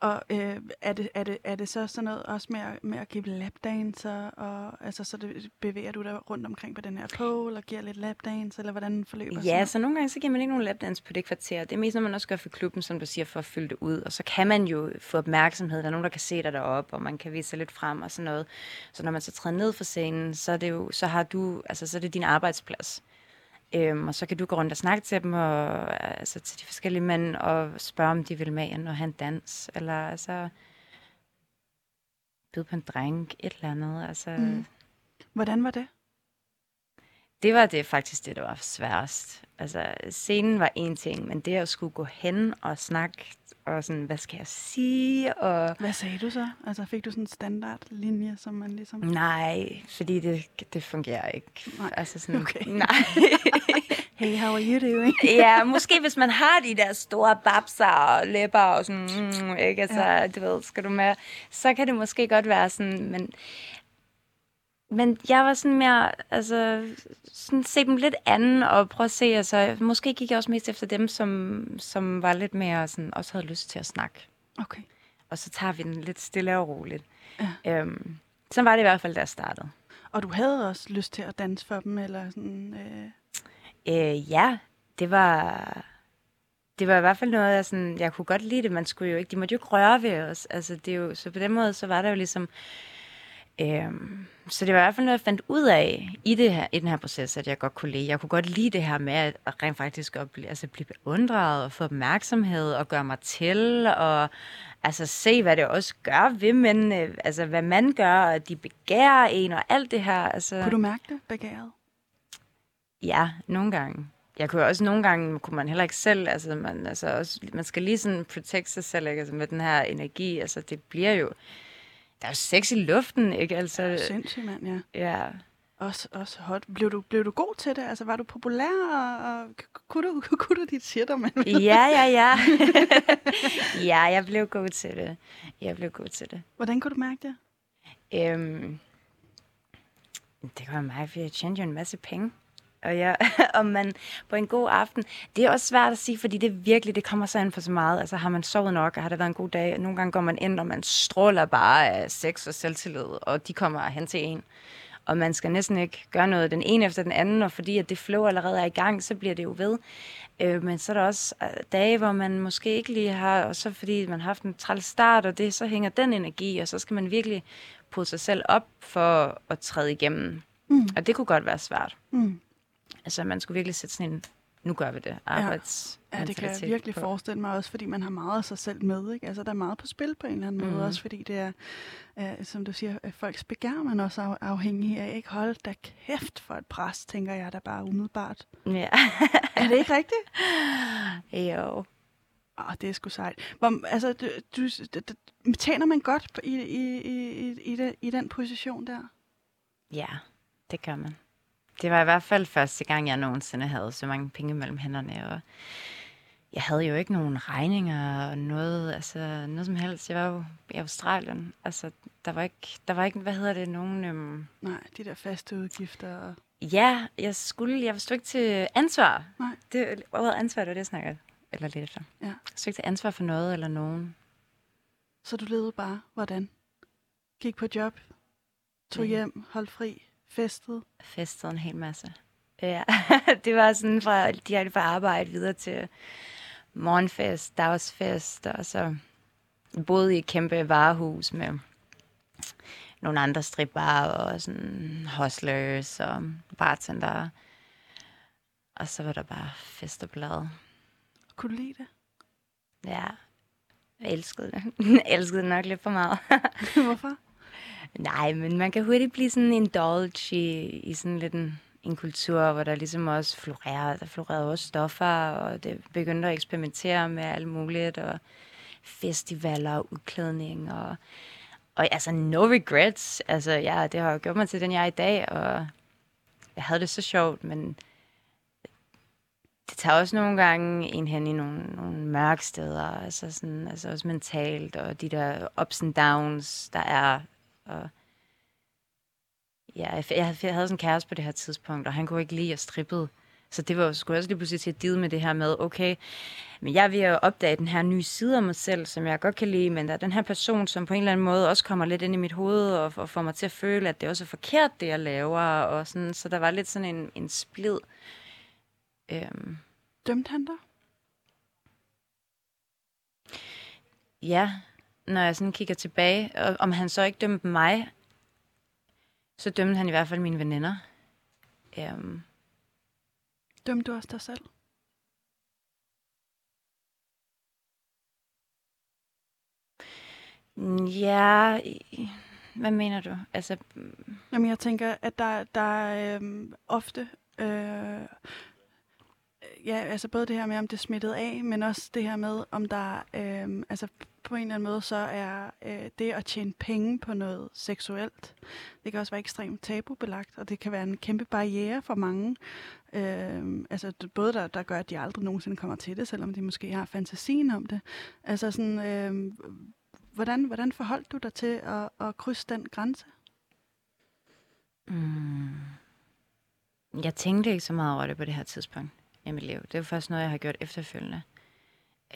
Og øh, er, det, er, det, er det så sådan noget også med at, med at give lapdancer, og altså, så det, bevæger du dig rundt omkring på den her pole, og giver lidt lapdance, eller hvordan forløber sådan Ja, så nogle gange så giver man ikke nogen lapdans på det kvarter. Det er mest, når man også gør for klubben, som du siger, for at fylde det ud. Og så kan man jo få opmærksomhed. Der er nogen, der kan se dig deroppe, og man kan vise sig lidt frem og sådan noget. Så når man så træder ned fra scenen, så er det jo, så har du, altså så er det din arbejdsplads. Øhm, og så kan du gå rundt og snakke til dem, og, altså til de forskellige mænd, og spørge, om de vil med ind og have en dans, eller altså byde på en drink, et eller andet. Altså, Mm. Hvordan var det? Det var det faktisk det, der var sværest. Altså, scenen var en ting, men det at skulle gå hen og snakke, og sådan, hvad skal jeg sige, og... Hvad sagde du så? Altså fik du sådan en standardlinje, som man ligesom... Nej, fordi det, det fungerer ikke. Nej, Altså sådan, okay. <laughs> Nej. Hey, how are you doing? <laughs> ja, måske hvis man har de der store babser og læber og sådan, mm, ikke? Altså, ja. du ved, skal du med, så kan det måske godt være sådan, men, men jeg var sådan mere, altså, sådan se dem lidt anden og prøve at se, altså, måske gik jeg også mest efter dem, som, som var lidt mere sådan, også havde lyst til at snakke. Okay. Og så tager vi den lidt stille og roligt. Ja. Øhm, så var det i hvert fald, da jeg startede. Og du havde også lyst til at danse for dem, eller sådan... Øh... Øh, ja, det var... Det var i hvert fald noget, jeg, sådan, jeg kunne godt lide det. Man skulle jo ikke, de måtte jo ikke røre ved os. Altså, det er jo, så på den måde, så var der jo ligesom... Øhm, så det var i hvert fald noget, jeg fandt ud af i, det her, i den her proces, at jeg godt kunne lide. Jeg kunne godt lide det her med at at rent faktisk at blive, altså blive beundret og få opmærksomhed og gøre mig til og altså se, hvad det også gør ved mænd, altså hvad man gør, og de begærer en og alt det her. Altså, Kunne du mærke det begæret? Ja, nogle gange. Jeg kunne også nogle gange, kunne man heller ikke selv, altså man, altså også, man skal lige sådan protect sig selv, ikke? Altså med den her energi, altså det bliver jo, der er jo sex i luften, ikke? Altså, Sindssygt, mand, ja. ja. Også, også hot. Blev du, blev du god til det? Altså, var du populær, og, og kunne, du, <laughs> kunne du dit shit, om man? Ja, ja, ja. <laughs> ja, jeg blev god til det. Jeg blev god til det. Hvordan kunne du mærke det? Øhm, det kan være mig, for jeg tjente jo en masse penge. Og jeg, <laughs> om man på en god aften, det er også svært at sige, fordi det virkelig, det kommer så an for så meget. Altså har man sovet nok, og har det været en god dag? Nogle gange går man ind, og man stråler bare af sex og selvtillid, og de kommer hen til en. Og man skal næsten ikke gøre noget den ene efter den anden, og fordi at det flow allerede er i gang, så bliver det jo ved. Øh, men så er der også øh, dage, hvor man måske ikke lige har, og så fordi man har haft en træls start, og det, så hænger den energi, og så skal man virkelig putte sig selv op for at træde igennem. Mm. Og det kunne godt være svært. Mm. Altså, man skulle virkelig sætte sådan en, nu gør vi det, arbejds Ja, det kan jeg virkelig på. forestille mig også, fordi man har meget af sig selv med. Ikke? Altså, der er meget på spil på en eller anden mm. Mhm. måde, også fordi det er, øh, som du siger, at folks begær man også af, afhængig af. Ikke? Hold da kæft for et pres, tænker jeg da bare umiddelbart. Ja. Er det ikke rigtigt? jo. Åh, det er sgu sejt. Hvor, altså, du, du, d- d- tjener man godt i, i, i, i, i den position der? Ja, det gør man. Det var i hvert fald første gang, jeg nogensinde havde så mange penge mellem hænderne, og jeg havde jo ikke nogen regninger og noget, altså noget som helst. Jeg var jo i Australien, altså der var ikke, der var ikke hvad hedder det, nogen... Øhm... Nej, de der faste udgifter. Ja, jeg skulle, jeg stod ikke til ansvar. Nej. Det, ordet ansvar, det var det, jeg snakkede, eller lidt efter. Ja. Jeg stod ikke til ansvar for noget eller nogen. Så du levede bare, hvordan? Gik på job? Tog Ja. hjem, holdt fri, festet. Festede en hel masse. Ja, <laughs> det var sådan fra direkte fra arbejde videre til morgenfest, dagsfest, og så boede i et kæmpe varehus med nogle andre stripbarer og sådan hustlers og bartender. Og så var der bare fest og blad. Kunne du lide det? Ja, jeg elskede det. <laughs> jeg elskede det nok lidt for meget. <laughs> Hvorfor? Nej, men man kan hurtigt blive sådan indulge i, i sådan lidt en, en kultur, hvor der ligesom også florerer, der florerede også stoffer, og det begyndte at eksperimentere med alt muligt, og festivaler og udklædning, og, og altså no regrets. Altså, ja, det har jo gjort mig til den, jeg er i dag, og jeg havde det så sjovt, men det tager også nogle gange en hen i nogle, nogle mørke steder, altså, sådan, altså også mentalt, og de der ups and downs, der er. Og ja, jeg, jeg, jeg havde sådan en kæreste på det her tidspunkt, og han kunne ikke lide at strippede. Så det var jo jeg også lige pludselig til at deal med det her med, okay, men jeg ved at opdage den her nye side af mig selv, som jeg godt kan lide, men der er den her person, som på en eller anden måde også kommer lidt ind i mit hoved, og, og får mig til at føle, at det også er forkert, det jeg laver, og sådan, så der var lidt sådan en, en splid. Øhm, Dømte han dig? Ja, når jeg sådan kigger tilbage, og om han så ikke dømte mig, så dømte han i hvert fald mine veninder. Um, Dømte du også dig selv? ja, hvad mener du? Altså, Jamen, jeg tænker, at der, der er øhm, ofte... Øh, ja, altså både det her med, om det er smittet af, men også det her med, om der øh, altså på en eller anden måde så er øh, det at tjene penge på noget seksuelt. Det kan også være ekstremt tabubelagt, og det kan være en kæmpe barriere for mange. Øh, altså både der, der gør, at de aldrig nogensinde kommer til det, selvom de måske har fantasien om det. Altså sådan, øh, hvordan, hvordan forholdt du dig til at, at krydse den grænse? mm, jeg tænkte ikke så meget over det på det her tidspunkt i mit liv. Det er jo først noget, jeg har gjort efterfølgende.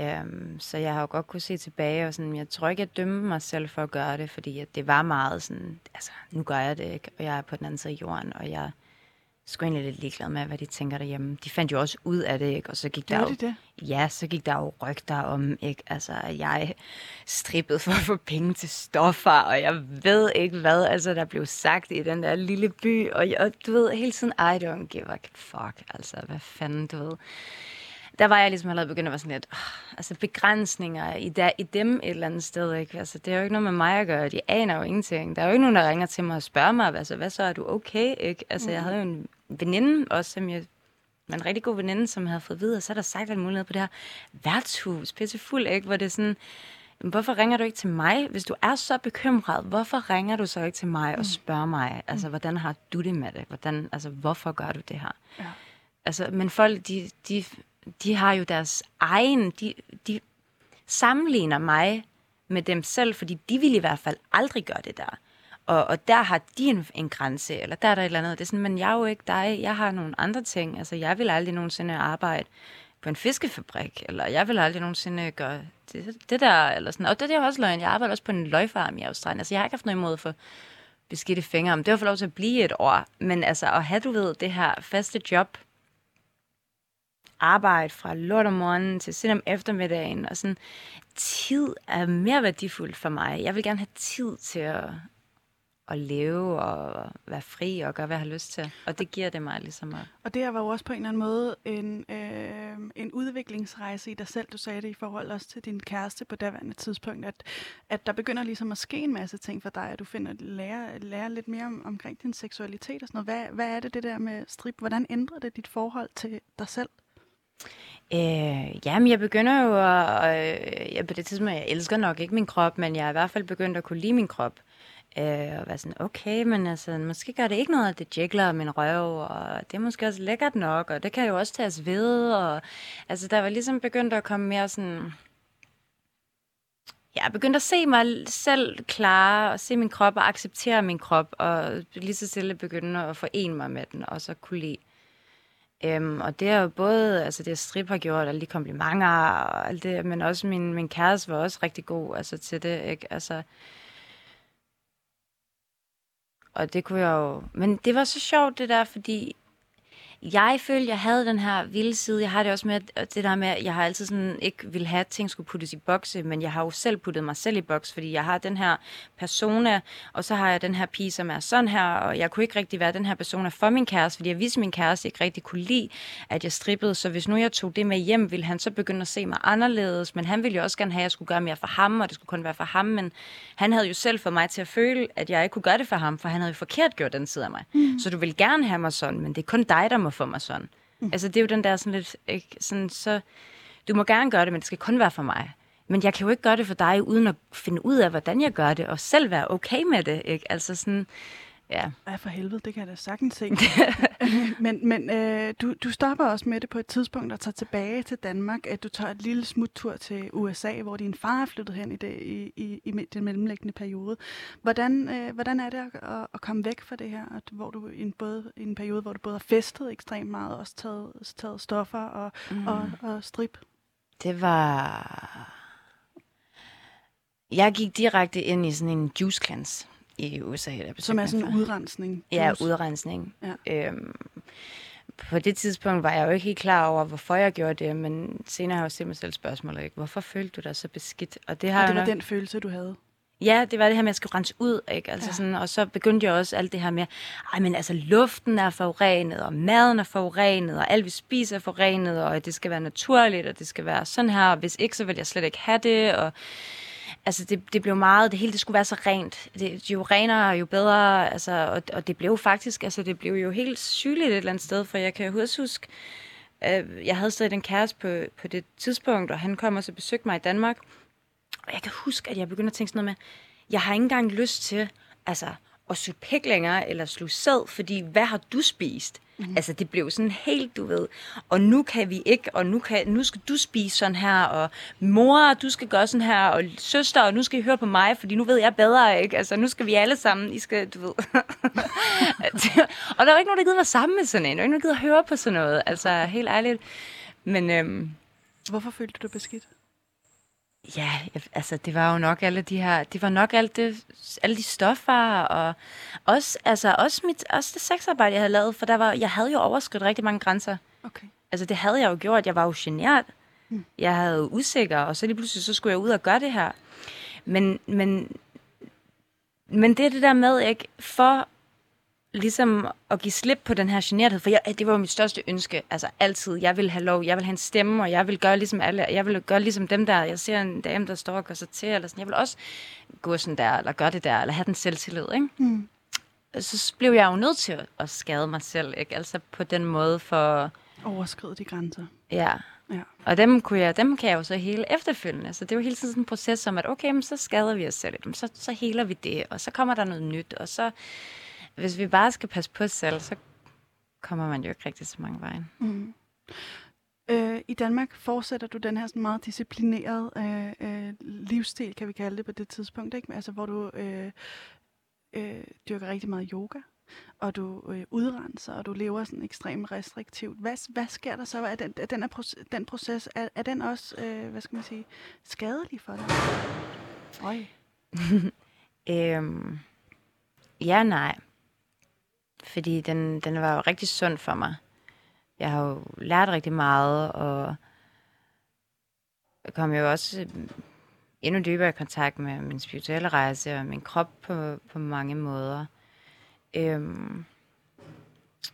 Um, så jeg har jo godt kunne se tilbage, og sådan, jeg tror ikke, jeg dømmer mig selv for at gøre det, fordi at det var meget sådan, altså, nu gør jeg det ikke, og jeg er på den anden side af jorden, og jeg sgu egentlig lidt ligeglad med, hvad de tænker derhjemme. De fandt jo også ud af det, ikke? Og så gik der Gjorde jo, de det? ja, så gik der jo rygter om, ikke? Altså, at jeg strippede for at få penge til stoffer, og jeg ved ikke hvad, altså, der blev sagt i den der lille by, og, jeg, og du ved, hele tiden, I don't give a fuck, altså, hvad fanden, du ved. Der var jeg ligesom allerede begyndt at være sådan lidt, oh, altså begrænsninger i, der, i dem et eller andet sted, ikke? Altså, det er jo ikke noget med mig at gøre, de aner jo ingenting. Der er jo ikke nogen, der ringer til mig og spørger mig, altså, hvad så, er du okay, ikke? Altså, jeg havde jo en veninde også, som jeg var en rigtig god veninde, som havde fået videre, så er der sagt alt muligt på det her værtshus, pissefuld, ikke? Hvor det er sådan, "Men hvorfor ringer du ikke til mig? Hvis du er så bekymret, hvorfor ringer du så ikke til mig og spørger mig, altså, hvordan har du det med det? Hvordan, altså, hvorfor gør du det her? Ja. Altså, men folk, de, de, de har jo deres egen, de, de sammenligner mig med dem selv, fordi de vil i hvert fald aldrig gøre det der. Og, og der har de en, en grænse, eller der er der et eller andet. Det er sådan, men jeg er jo ikke dig, jeg har nogle andre ting. Altså, jeg vil aldrig nogensinde arbejde på en fiskefabrik, eller jeg vil aldrig nogensinde gøre det, det der, eller sådan. Og det, det er også løgn. Jeg arbejder også på en løgfarm i Australien. Altså, jeg har ikke haft noget imod for beskidte fingre, men det var for lov til at blive et år. Men altså, at have, du ved, det her faste job, arbejde fra lort om morgenen til sent om eftermiddagen, og sådan, tid er mere værdifuldt for mig. Jeg vil gerne have tid til at, at leve og være fri og gøre, hvad jeg har lyst til. Og det giver det mig ligesom at... Og det her var jo også på en eller anden måde en, øh, en udviklingsrejse i dig selv. Du sagde det i forhold også til din kæreste på daværende tidspunkt, at, at der begynder ligesom at ske en masse ting for dig, at du finder lærer, lærer lidt mere om, omkring din seksualitet og sådan noget. Hvad, hvad er det det der med strip? Hvordan ændrer det dit forhold til dig selv? Øh, jamen, jeg begynder jo at... Øh, jeg, på det tidspunkt, jeg elsker nok ikke min krop, men jeg er i hvert fald begyndt at kunne lide min krop. Øh, og være sådan, okay, men altså, måske gør det ikke noget, at det jigler min røv, og det er måske også lækkert nok, og det kan jo også tages ved, og altså, der var ligesom begyndt at komme mere sådan... Jeg er begyndt at se mig selv klare, og se min krop og acceptere min krop, og lige så stille begynde at forene mig med den, og så kunne lide. Øhm, og det er jo både, altså det strip har gjort, alle de komplimenter og alt det, men også min, min kæreste var også rigtig god altså, til det, ikke? Altså, Og det kunne jeg jo... Men det var så sjovt, det der, fordi jeg følte, jeg havde den her vilde side. Jeg har det også med, at det der med, at jeg har altid sådan ikke vil have, at ting skulle puttes i bokse, men jeg har jo selv puttet mig selv i boks, fordi jeg har den her persona, og så har jeg den her pige, som er sådan her, og jeg kunne ikke rigtig være den her persona for min kæreste, fordi jeg vidste, at min kæreste ikke rigtig kunne lide, at jeg strippede. Så hvis nu jeg tog det med hjem, ville han så begynde at se mig anderledes, men han ville jo også gerne have, at jeg skulle gøre mere for ham, og det skulle kun være for ham, men han havde jo selv fået mig til at føle, at jeg ikke kunne gøre det for ham, for han havde jo forkert gjort den side af mig. Mm. Så du vil gerne have mig sådan, men det er kun dig, der må for mig sådan. Mm. Altså, det er jo den der sådan lidt, ikke, sådan, så, du må gerne gøre det, men det skal kun være for mig. Men jeg kan jo ikke gøre det for dig, uden at finde ud af, hvordan jeg gør det, og selv være okay med det, ikke? Altså sådan, ja. Ja, for helvede, det kan jeg da sagtens se. <laughs> men men øh, du, du stopper også med det på et tidspunkt og tager tilbage til Danmark. At du tager et lille smuttur til USA, hvor din far er flyttet hen i, det, i, i, i den mellemliggende periode. Hvordan, øh, hvordan er det at, at komme væk fra det her, at, hvor du i en, både, i en periode, hvor du både har festet ekstremt meget, og også taget, taget stoffer og, mm. og, og strip? Det var... Jeg gik direkte ind i sådan en juice cleanse i USA. Der Som er sådan en udrensning? Ja, udrensning. Ja. Øhm, på det tidspunkt var jeg jo ikke helt klar over, hvorfor jeg gjorde det, men senere har jeg jo set mig selv spørgsmålet, ikke? hvorfor følte du dig så beskidt? Og det, har og det var nok... den følelse, du havde? Ja, det var det her med, at jeg skulle rense ud, ikke? Altså ja. sådan, og så begyndte jeg også alt det her med, ej, men altså luften er forurenet, og maden er forurenet, og alt vi spiser er forurenet, og det skal være naturligt, og det skal være sådan her, og hvis ikke, så vil jeg slet ikke have det, og altså det, det blev meget, det hele det skulle være så rent. Det, jo renere, jo bedre, altså, og, og det blev faktisk, altså det blev jo helt sygeligt et eller andet sted, for jeg kan huske, huske øh, jeg havde stadig en kæreste på, på det tidspunkt, og han kom og så besøgte mig i Danmark, og jeg kan huske, at jeg begyndte at tænke sådan noget med, jeg har ikke engang lyst til, altså, at suge pik længere, eller sluge sæd, fordi hvad har du spist? Mm. Altså, det blev sådan helt, du ved, og nu kan vi ikke, og nu, kan, nu skal du spise sådan her, og mor, du skal gøre sådan her, og søster, og nu skal I høre på mig, fordi nu ved jeg bedre, ikke? Altså, nu skal vi alle sammen, I skal, du ved. <laughs> og der var ikke nogen, der gider være sammen med sådan en, der var ikke nogen, der gider høre på sådan noget, altså, helt ærligt. Men, øhm, Hvorfor følte du dig beskidt? Ja, altså det var jo nok alle de her, det var nok alt det, alle de stoffer, og også, altså, også, mit, også det sexarbejde, jeg havde lavet, for der var, jeg havde jo overskridt rigtig mange grænser. Okay. Altså det havde jeg jo gjort, jeg var jo genert. Hmm. Jeg havde usikker, og så lige pludselig, så skulle jeg ud og gøre det her. Men, men, men det er det der med, ikke, for ligesom at give slip på den her generthed, for jeg, det var jo mit største ønske, altså altid. Jeg vil have lov, jeg vil have en stemme, og jeg vil gøre ligesom alle, jeg vil gøre ligesom dem der, jeg ser en dame, der står og gør sig til, eller sådan, jeg vil også gå sådan der, eller gøre det der, eller have den selvtillid, ikke? Mm. Så blev jeg jo nødt til at skade mig selv, ikke? Altså på den måde for... Overskride de grænser. Ja. ja. Og dem, kunne jeg, dem kan jeg jo så hele efterfølgende. Så det var hele tiden sådan en proces om, at okay, men så skader vi os selv så, så heler vi det, og så kommer der noget nyt, og så hvis vi bare skal passe på os selv, så kommer man jo ikke rigtig så mange veje. Mm. Øh, I Danmark fortsætter du den her sådan meget disciplineret øh, øh, livsstil, kan vi kalde det på det tidspunkt, ikke? Altså, hvor du øh, øh, dyrker rigtig meget yoga, og du øh, udrenser, og du lever sådan ekstremt restriktivt. Hvad, hvad sker der så? Er den, er den, er proces, den proces, er, er den også, øh, hvad skal man sige, skadelig for dig? Øj. <laughs> øhm, ja, nej. Fordi den, den var jo rigtig sund for mig. Jeg har jo lært rigtig meget, og jeg kom jo også øh, endnu dybere i kontakt med min spirituelle rejse og min krop på, på mange måder. Øhm,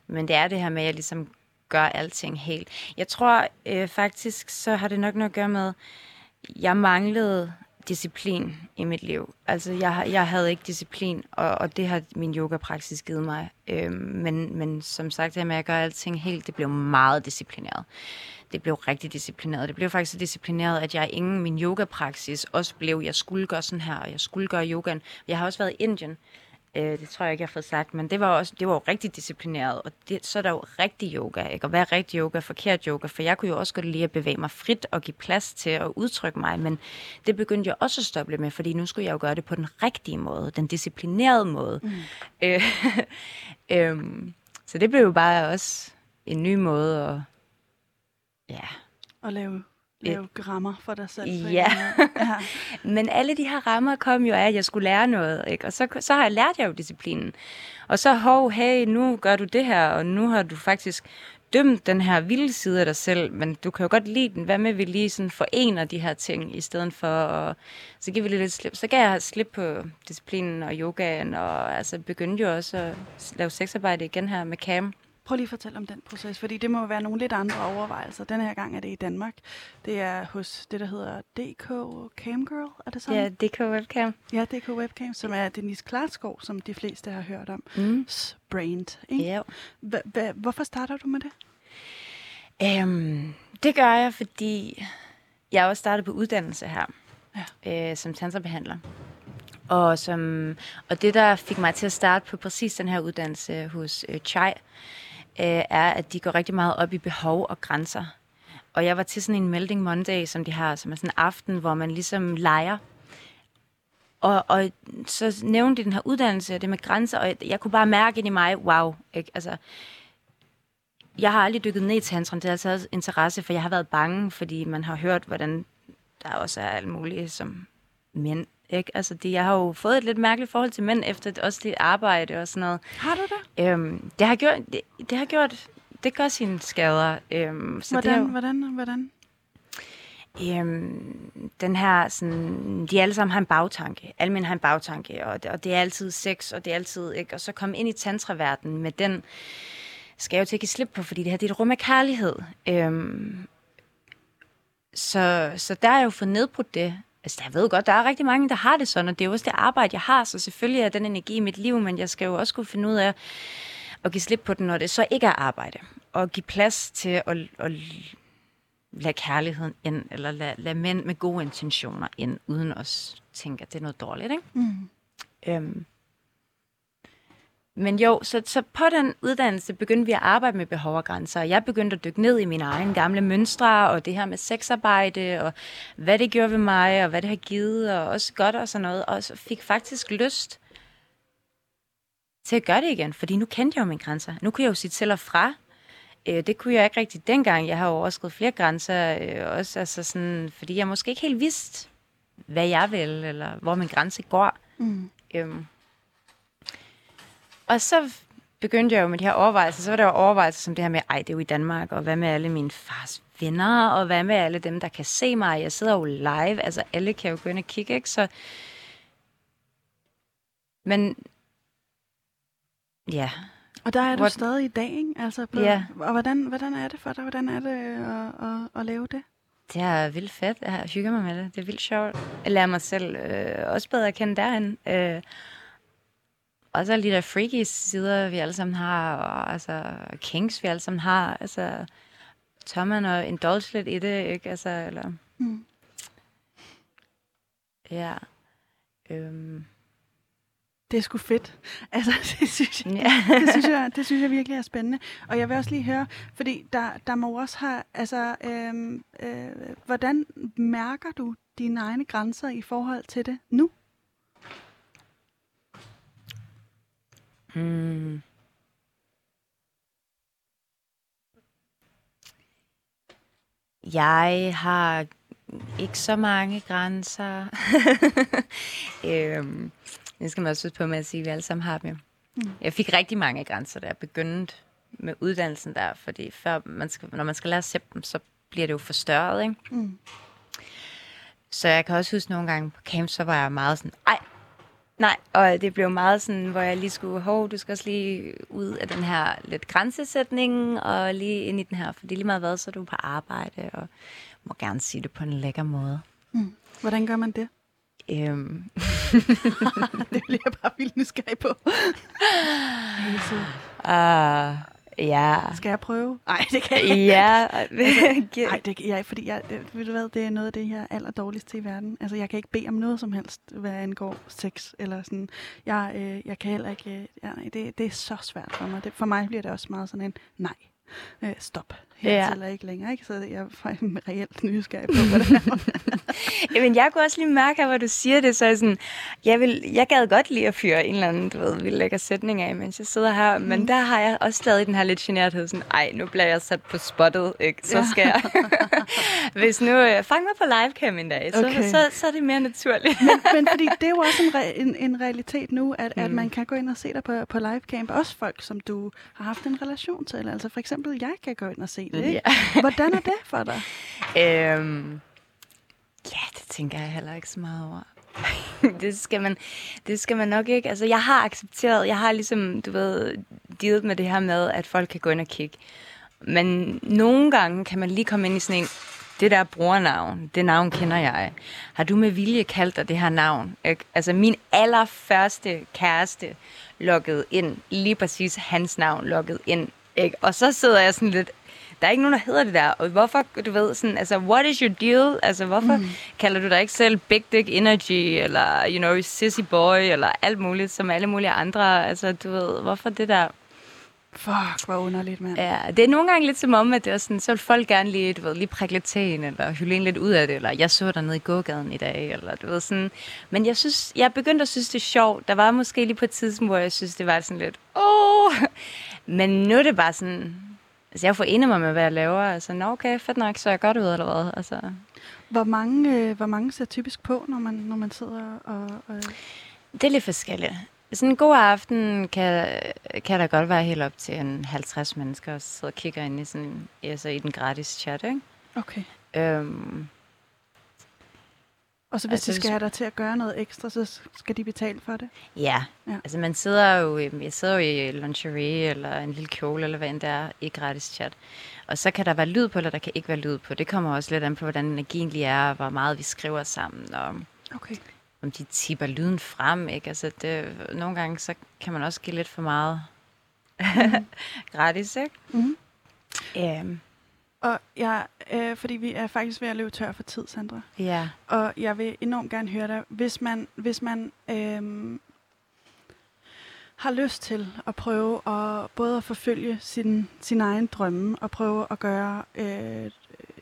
men det er det her med, at jeg ligesom gør alting helt. Jeg tror øh, faktisk, så har det nok noget at gøre med, jeg manglede disciplin i mit liv. Altså, jeg, jeg havde ikke disciplin, og, og det har min yogapraksis givet mig. Øhm, men, men som sagt, det med at gøre alting helt, det blev meget disciplineret. Det blev rigtig disciplineret. Det blev faktisk så disciplineret, at jeg ingen min yogapraksis også blev, jeg skulle gøre sådan her, og jeg skulle gøre yogaen. Jeg har også været i Indien, Øh, det tror jeg ikke, jeg har fået sagt, men det var, også, det var jo rigtig disciplineret, og det, så er der jo rigtig yoga, ikke? Og hvad er rigtig yoga, forkert yoga? For jeg kunne jo også godt lide at bevæge mig frit og give plads til at udtrykke mig, men det begyndte jeg også at stoppe med, fordi nu skulle jeg jo gøre det på den rigtige måde, den disciplinerede måde. Mm. Øh, <laughs> øh, så det blev jo bare også en ny måde at, ja. At lave lave rammer for dig selv. Ja. <laughs> ja. Men alle de her rammer kom jo af, at jeg skulle lære noget, ikke? Og så, så har jeg lært jeg jo disciplinen. Og så, hov, hey, nu gør du det her, og nu har du faktisk dømt den her vilde side af dig selv, men du kan jo godt lide den. Hvad med, vi lige sådan forener de her ting, i stedet for at... Så giver vi lidt slip. Så gav jeg slip på disciplinen og yogaen, og altså begyndte jo også at lave sexarbejde igen her med Cam. Prøv lige at fortælle om den proces, fordi det må være nogle lidt andre overvejelser. Den her gang er det i Danmark. Det er hos det, der hedder DK Camgirl, er det sådan? Ja, DK Webcam. Ja, DK Webcam, som er Denise Klarskov, som de fleste har hørt om. Mm. Brand, ikke? Ja. Hva, hvorfor starter du med det? Øhm, det gør jeg, fordi jeg også startet på uddannelse her, Ja. øh, som tantrabehandler. Og, som, og det, der fik mig til at starte på præcis den her uddannelse hos øh, Chai, øh, er, at de går rigtig meget op i behov og grænser. Og jeg var til sådan en Melding Monday, som de har, som er sådan en aften, hvor man ligesom leger. Og, og så nævnte de den her uddannelse, og det med grænser, og jeg, jeg kunne bare mærke ind i mig, wow, ikke? Altså, jeg har aldrig dykket ned i tantren. Det har altid interesse, for jeg har været bange, fordi man har hørt, hvordan der også er alt muligt som mænd. Ikke? Altså, det, jeg har jo fået et lidt mærkeligt forhold til mænd, efter det, også det arbejde og sådan noget. Har du det? Øhm, det har gjort, det, det har gjort, det gør sine skader. Øhm, så det Hvordan, har, jo- hvordan, hvordan? Øhm, den her, sådan, de alle sammen har en bagtanke. Alle mænd har en bagtanke, og det, og det er altid sex, og det er altid, ikke? Og så komme ind i tantraverdenen med den, skal jeg jo til at give slip på, fordi det her det er et rum af kærlighed. Øhm, så, så der er jeg jo fået nedbrudt det. Altså, jeg ved godt, der er rigtig mange, der har det sådan, og det er jo også det arbejde, jeg har, så selvfølgelig er den energi i mit liv, men jeg skal jo også kunne finde ud af at give slip på den, når det så ikke er arbejde. Og give plads til at, at lade kærligheden ind, eller lade, lade mænd med gode intentioner ind, uden at tænke, at det er noget dårligt. Ikke? Mm. Øhm. Men jo, så, så på den uddannelse begyndte vi at arbejde med behov og grænser, og jeg begyndte at dykke ned i mine egne gamle mønstre, og det her med sexarbejde, og hvad det gjorde ved mig, og hvad det har givet, og også godt og sådan noget, og så fik faktisk lyst til at gøre det igen, fordi nu kendte jeg jo mine grænser. Nu kunne jeg jo sige til og fra, Øh, det kunne jeg ikke rigtig dengang. Jeg har jo overskrevet flere grænser, øh, også, altså sådan, fordi jeg måske ikke helt vidste, hvad jeg vil, eller hvor min grænse går. Mm. Øhm. Og så begyndte jeg jo med de her overvejelser. Så var der jo overvejelser som det her med, ej, det er jo i Danmark, og hvad med alle mine fars venner, og hvad med alle dem, der kan se mig? Jeg sidder jo live, altså alle kan jo gå ind og kigge, ikke? Så... Men ja, Og der er du What- stadig i dag, ikke? Altså på, Ja. Og hvordan, hvordan er det for dig? Hvordan er det at, at, at lave det? Det er vildt fedt. Jeg hygger mig med det. Det er vildt sjovt. Jeg lærer mig selv øh, også bedre at kende derhen. Øh, også alle de der freaky sider, vi alle sammen har, og altså kinks, vi alle sammen har. Altså, tør man at indulge lidt i det, ikke? Altså, eller... Mm. Ja. Øhm, Det er sgu fedt. <laughs> Altså, det synes jeg, ja. det synes jeg, det synes jeg virkelig er spændende. Og jeg vil også lige høre, fordi der, der må også have, altså, øhm, øh, hvordan mærker du dine egne grænser i forhold til det nu? Hmm. Jeg har ikke så mange grænser. <laughs> øhm, det skal man også på med at sige, at vi alle sammen har dem. jo. Mm. Jeg fik rigtig mange grænser, da jeg begyndte med uddannelsen der, fordi før man skal, når man skal lære at sætte dem, så bliver det jo forstørret, ikke? Mm. Så jeg kan også huske nogle gange på camp, så var jeg meget sådan, ej, nej. Og det blev meget sådan, hvor jeg lige skulle, hov, du skal også lige ud af den her lidt grænsesætning, og lige ind i den her, fordi lige meget hvad, så er du på arbejde, og må gerne sige det på en lækker måde. Mm. Hvordan gør man det? Øhm, <laughs> det bliver jeg bare vildt nysgerrig på. <laughs> Uh, ja. Skal jeg prøve? Nej, det kan jeg ikke. Ja. <laughs> Nej, det kan jeg fordi jeg, ved du hvad, det er noget af det, jeg er allerdårligst til i verden. Altså, jeg kan ikke bede om noget som helst, hvad angår sex, eller sådan. Jeg, øh, jeg kan heller ikke, øh, ja, nej, det, det er så svært for mig. Det, for mig bliver det også meget sådan en nej. Øh, stop. Her Ja. ikke længere, ikke? Så jeg er reelt nysgerrig på, hvad det er. <laughs> Jamen, jeg kunne også lige mærke, hvor du siger det, så jeg sådan, jeg, vil, jeg gad godt lide at fyre en eller anden, du ved, vild lækker sætning af, mens jeg sidder her, men der har jeg også stadig den her lidt generthed, sådan, ej, nu bliver jeg sat på spottet, ikke? Så skal jeg, <laughs> hvis nu, øh, fang mig på livecam en dag, så, Okay. så, så er det mere naturligt. men, <laughs> men fordi det er jo også en, re- en, en realitet nu, at, mm. at man kan gå ind og se dig på, på livecamp. Også folk, som du har haft en relation til. Altså for eksempel, jeg kan gå ind og se det. Ikke? <laughs> Hvordan er det for dig? Øhm, ja, det tænker jeg heller ikke så meget over. <laughs> det, skal man, det skal man nok ikke. Altså, jeg har accepteret, jeg har ligesom, du ved, dealet med det her med, at folk kan gå ind og kigge. Men nogle gange kan man lige komme ind i sådan en, det der brugernavn, det navn kender jeg. Har du med vilje kaldt dig det her navn? Ikke? Altså min allerførste kæreste loggede ind, lige præcis hans navn loggede ind. Ikke? Og så sidder jeg sådan lidt, der er ikke nogen, der hedder det der. Og hvorfor, du ved, sådan, altså, what is your deal? Altså, hvorfor mm. kalder du dig ikke selv Big Dick Energy, eller, you know, Sissy Boy, eller alt muligt, som alle mulige andre? Altså, du ved, hvorfor det der? Fuck, hvor underligt, mand. Ja, det er nogle gange lidt som om, at det er sådan, så vil folk gerne lige, du ved, lige prikke lidt til en, eller hylde en lidt ud af det, eller jeg så dig nede i gågaden i dag, eller du ved sådan. Men jeg synes, jeg begyndte at synes, det er sjovt. Der var måske lige på et tidspunkt, hvor jeg synes, det var sådan lidt, åh. Men nu er det bare sådan, altså jeg får enig mig med, hvad jeg laver. Altså, nå okay, fedt nok, så er jeg godt ud, eller hvad? Altså, Hvor mange, øh, hvor mange ser typisk på, når man, når man sidder og... og det er lidt forskelligt. Sådan en god aften kan, kan der godt være helt op til en 50 mennesker, og sidder og kigger ind i, sådan, altså i den gratis chat, ikke? okay. Øhm, Og så hvis Altså, de skal have dig til at gøre noget ekstra, så skal de betale for det? Ja. Ja. altså man sidder jo, jeg sidder jo i lingerie eller en lille kjole eller hvad end det er i gratis chat. Og så kan der være lyd på, eller der kan ikke være lyd på. Det kommer også lidt an på, hvordan energien lige er, og hvor meget vi skriver sammen, og Okay. om de tipper lyden frem. Ikke? Altså det, nogle gange så kan man også give lidt for meget <laughs> gratis, ikke? Mhm. Øhm, Og jeg, øh, fordi vi er faktisk ved at løbe tør for tid, Sandra. ja. Og jeg vil enormt gerne høre dig, hvis man, hvis man øhm, har lyst til at prøve at både at forfølge sin, sin egen drømme og prøve at gøre øh,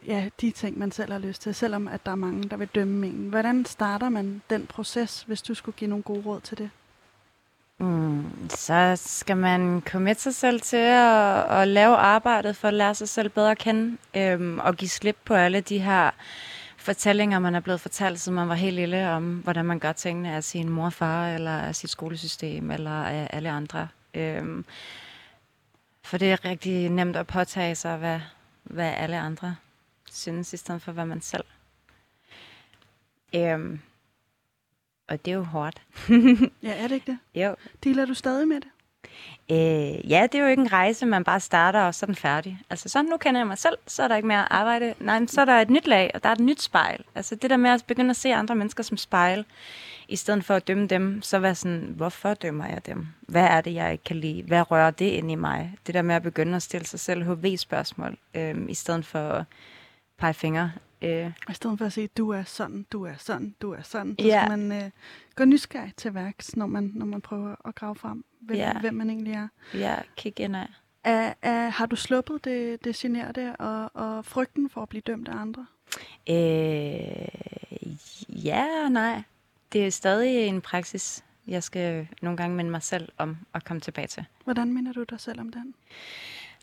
ja, de ting, man selv har lyst til, selvom at der er mange, der vil dømme en. Hvordan starter man den proces, hvis du skulle give nogle gode råd til det? Mm, så skal man komme sig selv til at, at lave arbejdet for at lære sig selv bedre at kende, øhm, og give slip på alle de her fortællinger, man er blevet fortalt, som man var helt lille, om hvordan man gør tingene af sin mor og far, eller af sit skolesystem, eller af alle andre. Øhm, for det er rigtig nemt at påtage sig, hvad, hvad alle andre synes, i stedet for hvad man selv. Øhm, og det er jo hårdt. <laughs> Ja, er det ikke det? Jo, Dealer du stadig med det? Øh, ja, det er jo ikke en rejse, man bare starter, og så er den færdig. Altså sådan, nu kender jeg mig selv, så er der ikke mere arbejde. Nej, men så er der et nyt lag, og der er et nyt spejl. Altså det der med at begynde at se andre mennesker som spejl, i stedet for at dømme dem, så være sådan, hvorfor dømmer jeg dem? Hvad er det, jeg ikke kan lide? Hvad rører det ind i mig? Det der med at begynde at stille sig selv HV-spørgsmål, øh, i stedet for at pege fingre. Øh, I stedet for at sige, du er sådan, du er sådan, du er sådan, så Ja. skal man øh, gå nysgerrig til værks, når man, når man prøver at grave frem, hvem, Ja. hvem man egentlig er. ja, kig ind af. Er, er, har du sluppet det, det generte og, og frygten for at blive dømt af andre? Øh, ja og nej. Det er stadig en praksis, jeg skal nogle gange minde mig selv om at komme tilbage til. Hvordan minder du dig selv om den?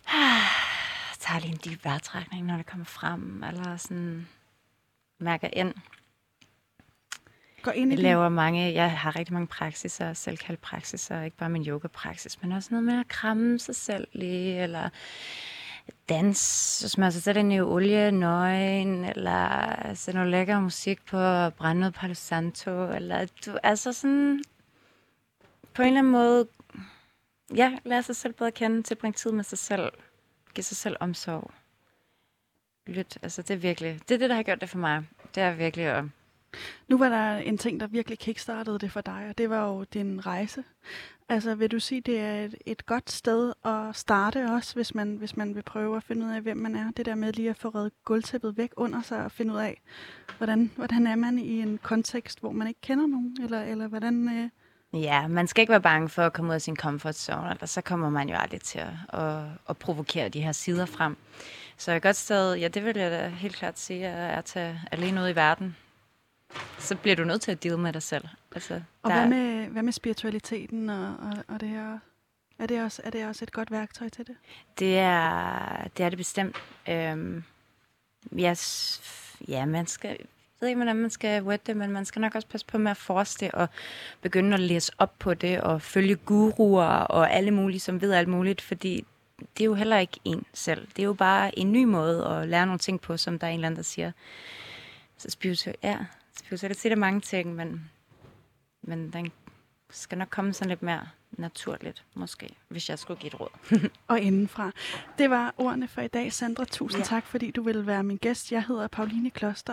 <sighs> Tager lige en dyb vejrtrækning, når det kommer frem, eller sådan mærker ind. Gå ind i Jeg laver mange, jeg har rigtig mange praksiser, selvkaldt praksiser, ikke bare min yoga-praksis, men også noget med at kramme sig selv lige, eller dans, smøre sig selv ind i olie, nøgen, eller sætte noget lækker musik på, brænde noget Palo Santo, eller du, altså sådan, på en eller anden måde, ja, lære sig selv bedre at kende, tilbringe tid med sig selv, give sig selv omsorg. Lyt, altså det er virkelig, det er det, der har gjort det for mig. Det er virkelig at Nu var der en ting, der virkelig kickstartede det for dig, og det var jo din rejse. Altså vil du sige, det er et, et godt sted at starte også, hvis man, hvis man vil prøve at finde ud af, hvem man er? Det der med lige at få reddet gulvtæppet væk under sig og finde ud af, hvordan, hvordan er man i en kontekst, hvor man ikke kender nogen? Eller, eller hvordan, øh, Ja, man skal ikke være bange for at komme ud af sin comfort zone, eller så kommer man jo aldrig til at, at, at provokere de her sider frem. Så et godt sted, ja, det vil jeg da helt klart sige, er at tage alene ud i verden. Så bliver du nødt til at deal med dig selv. Altså, Og der, hvad med, hvad med spiritualiteten og, og, og det her? Er det, også, er det også et godt værktøj til det? Det er det, er det bestemt. Øhm, jeg, ja, man skal, ved ikke, hvordan man skal wette det, men man skal nok også passe på med at force det og begynde at læse op på det og følge guruer og alle mulige, som ved alt muligt, fordi det er jo heller ikke en selv. Det er jo bare en ny måde at lære nogle ting på, som der er en eller anden, der siger. Så spiritualitet, ja, spiritualitet er mange ting, men, men den skal nok komme sådan lidt mere naturligt, måske, hvis jeg skulle give et råd. <laughs> Og indenfra. Det var ordene for i dag, Sandra. Tusind Ja. tak, fordi du ville være min gæst. Jeg hedder Pauline Kloster,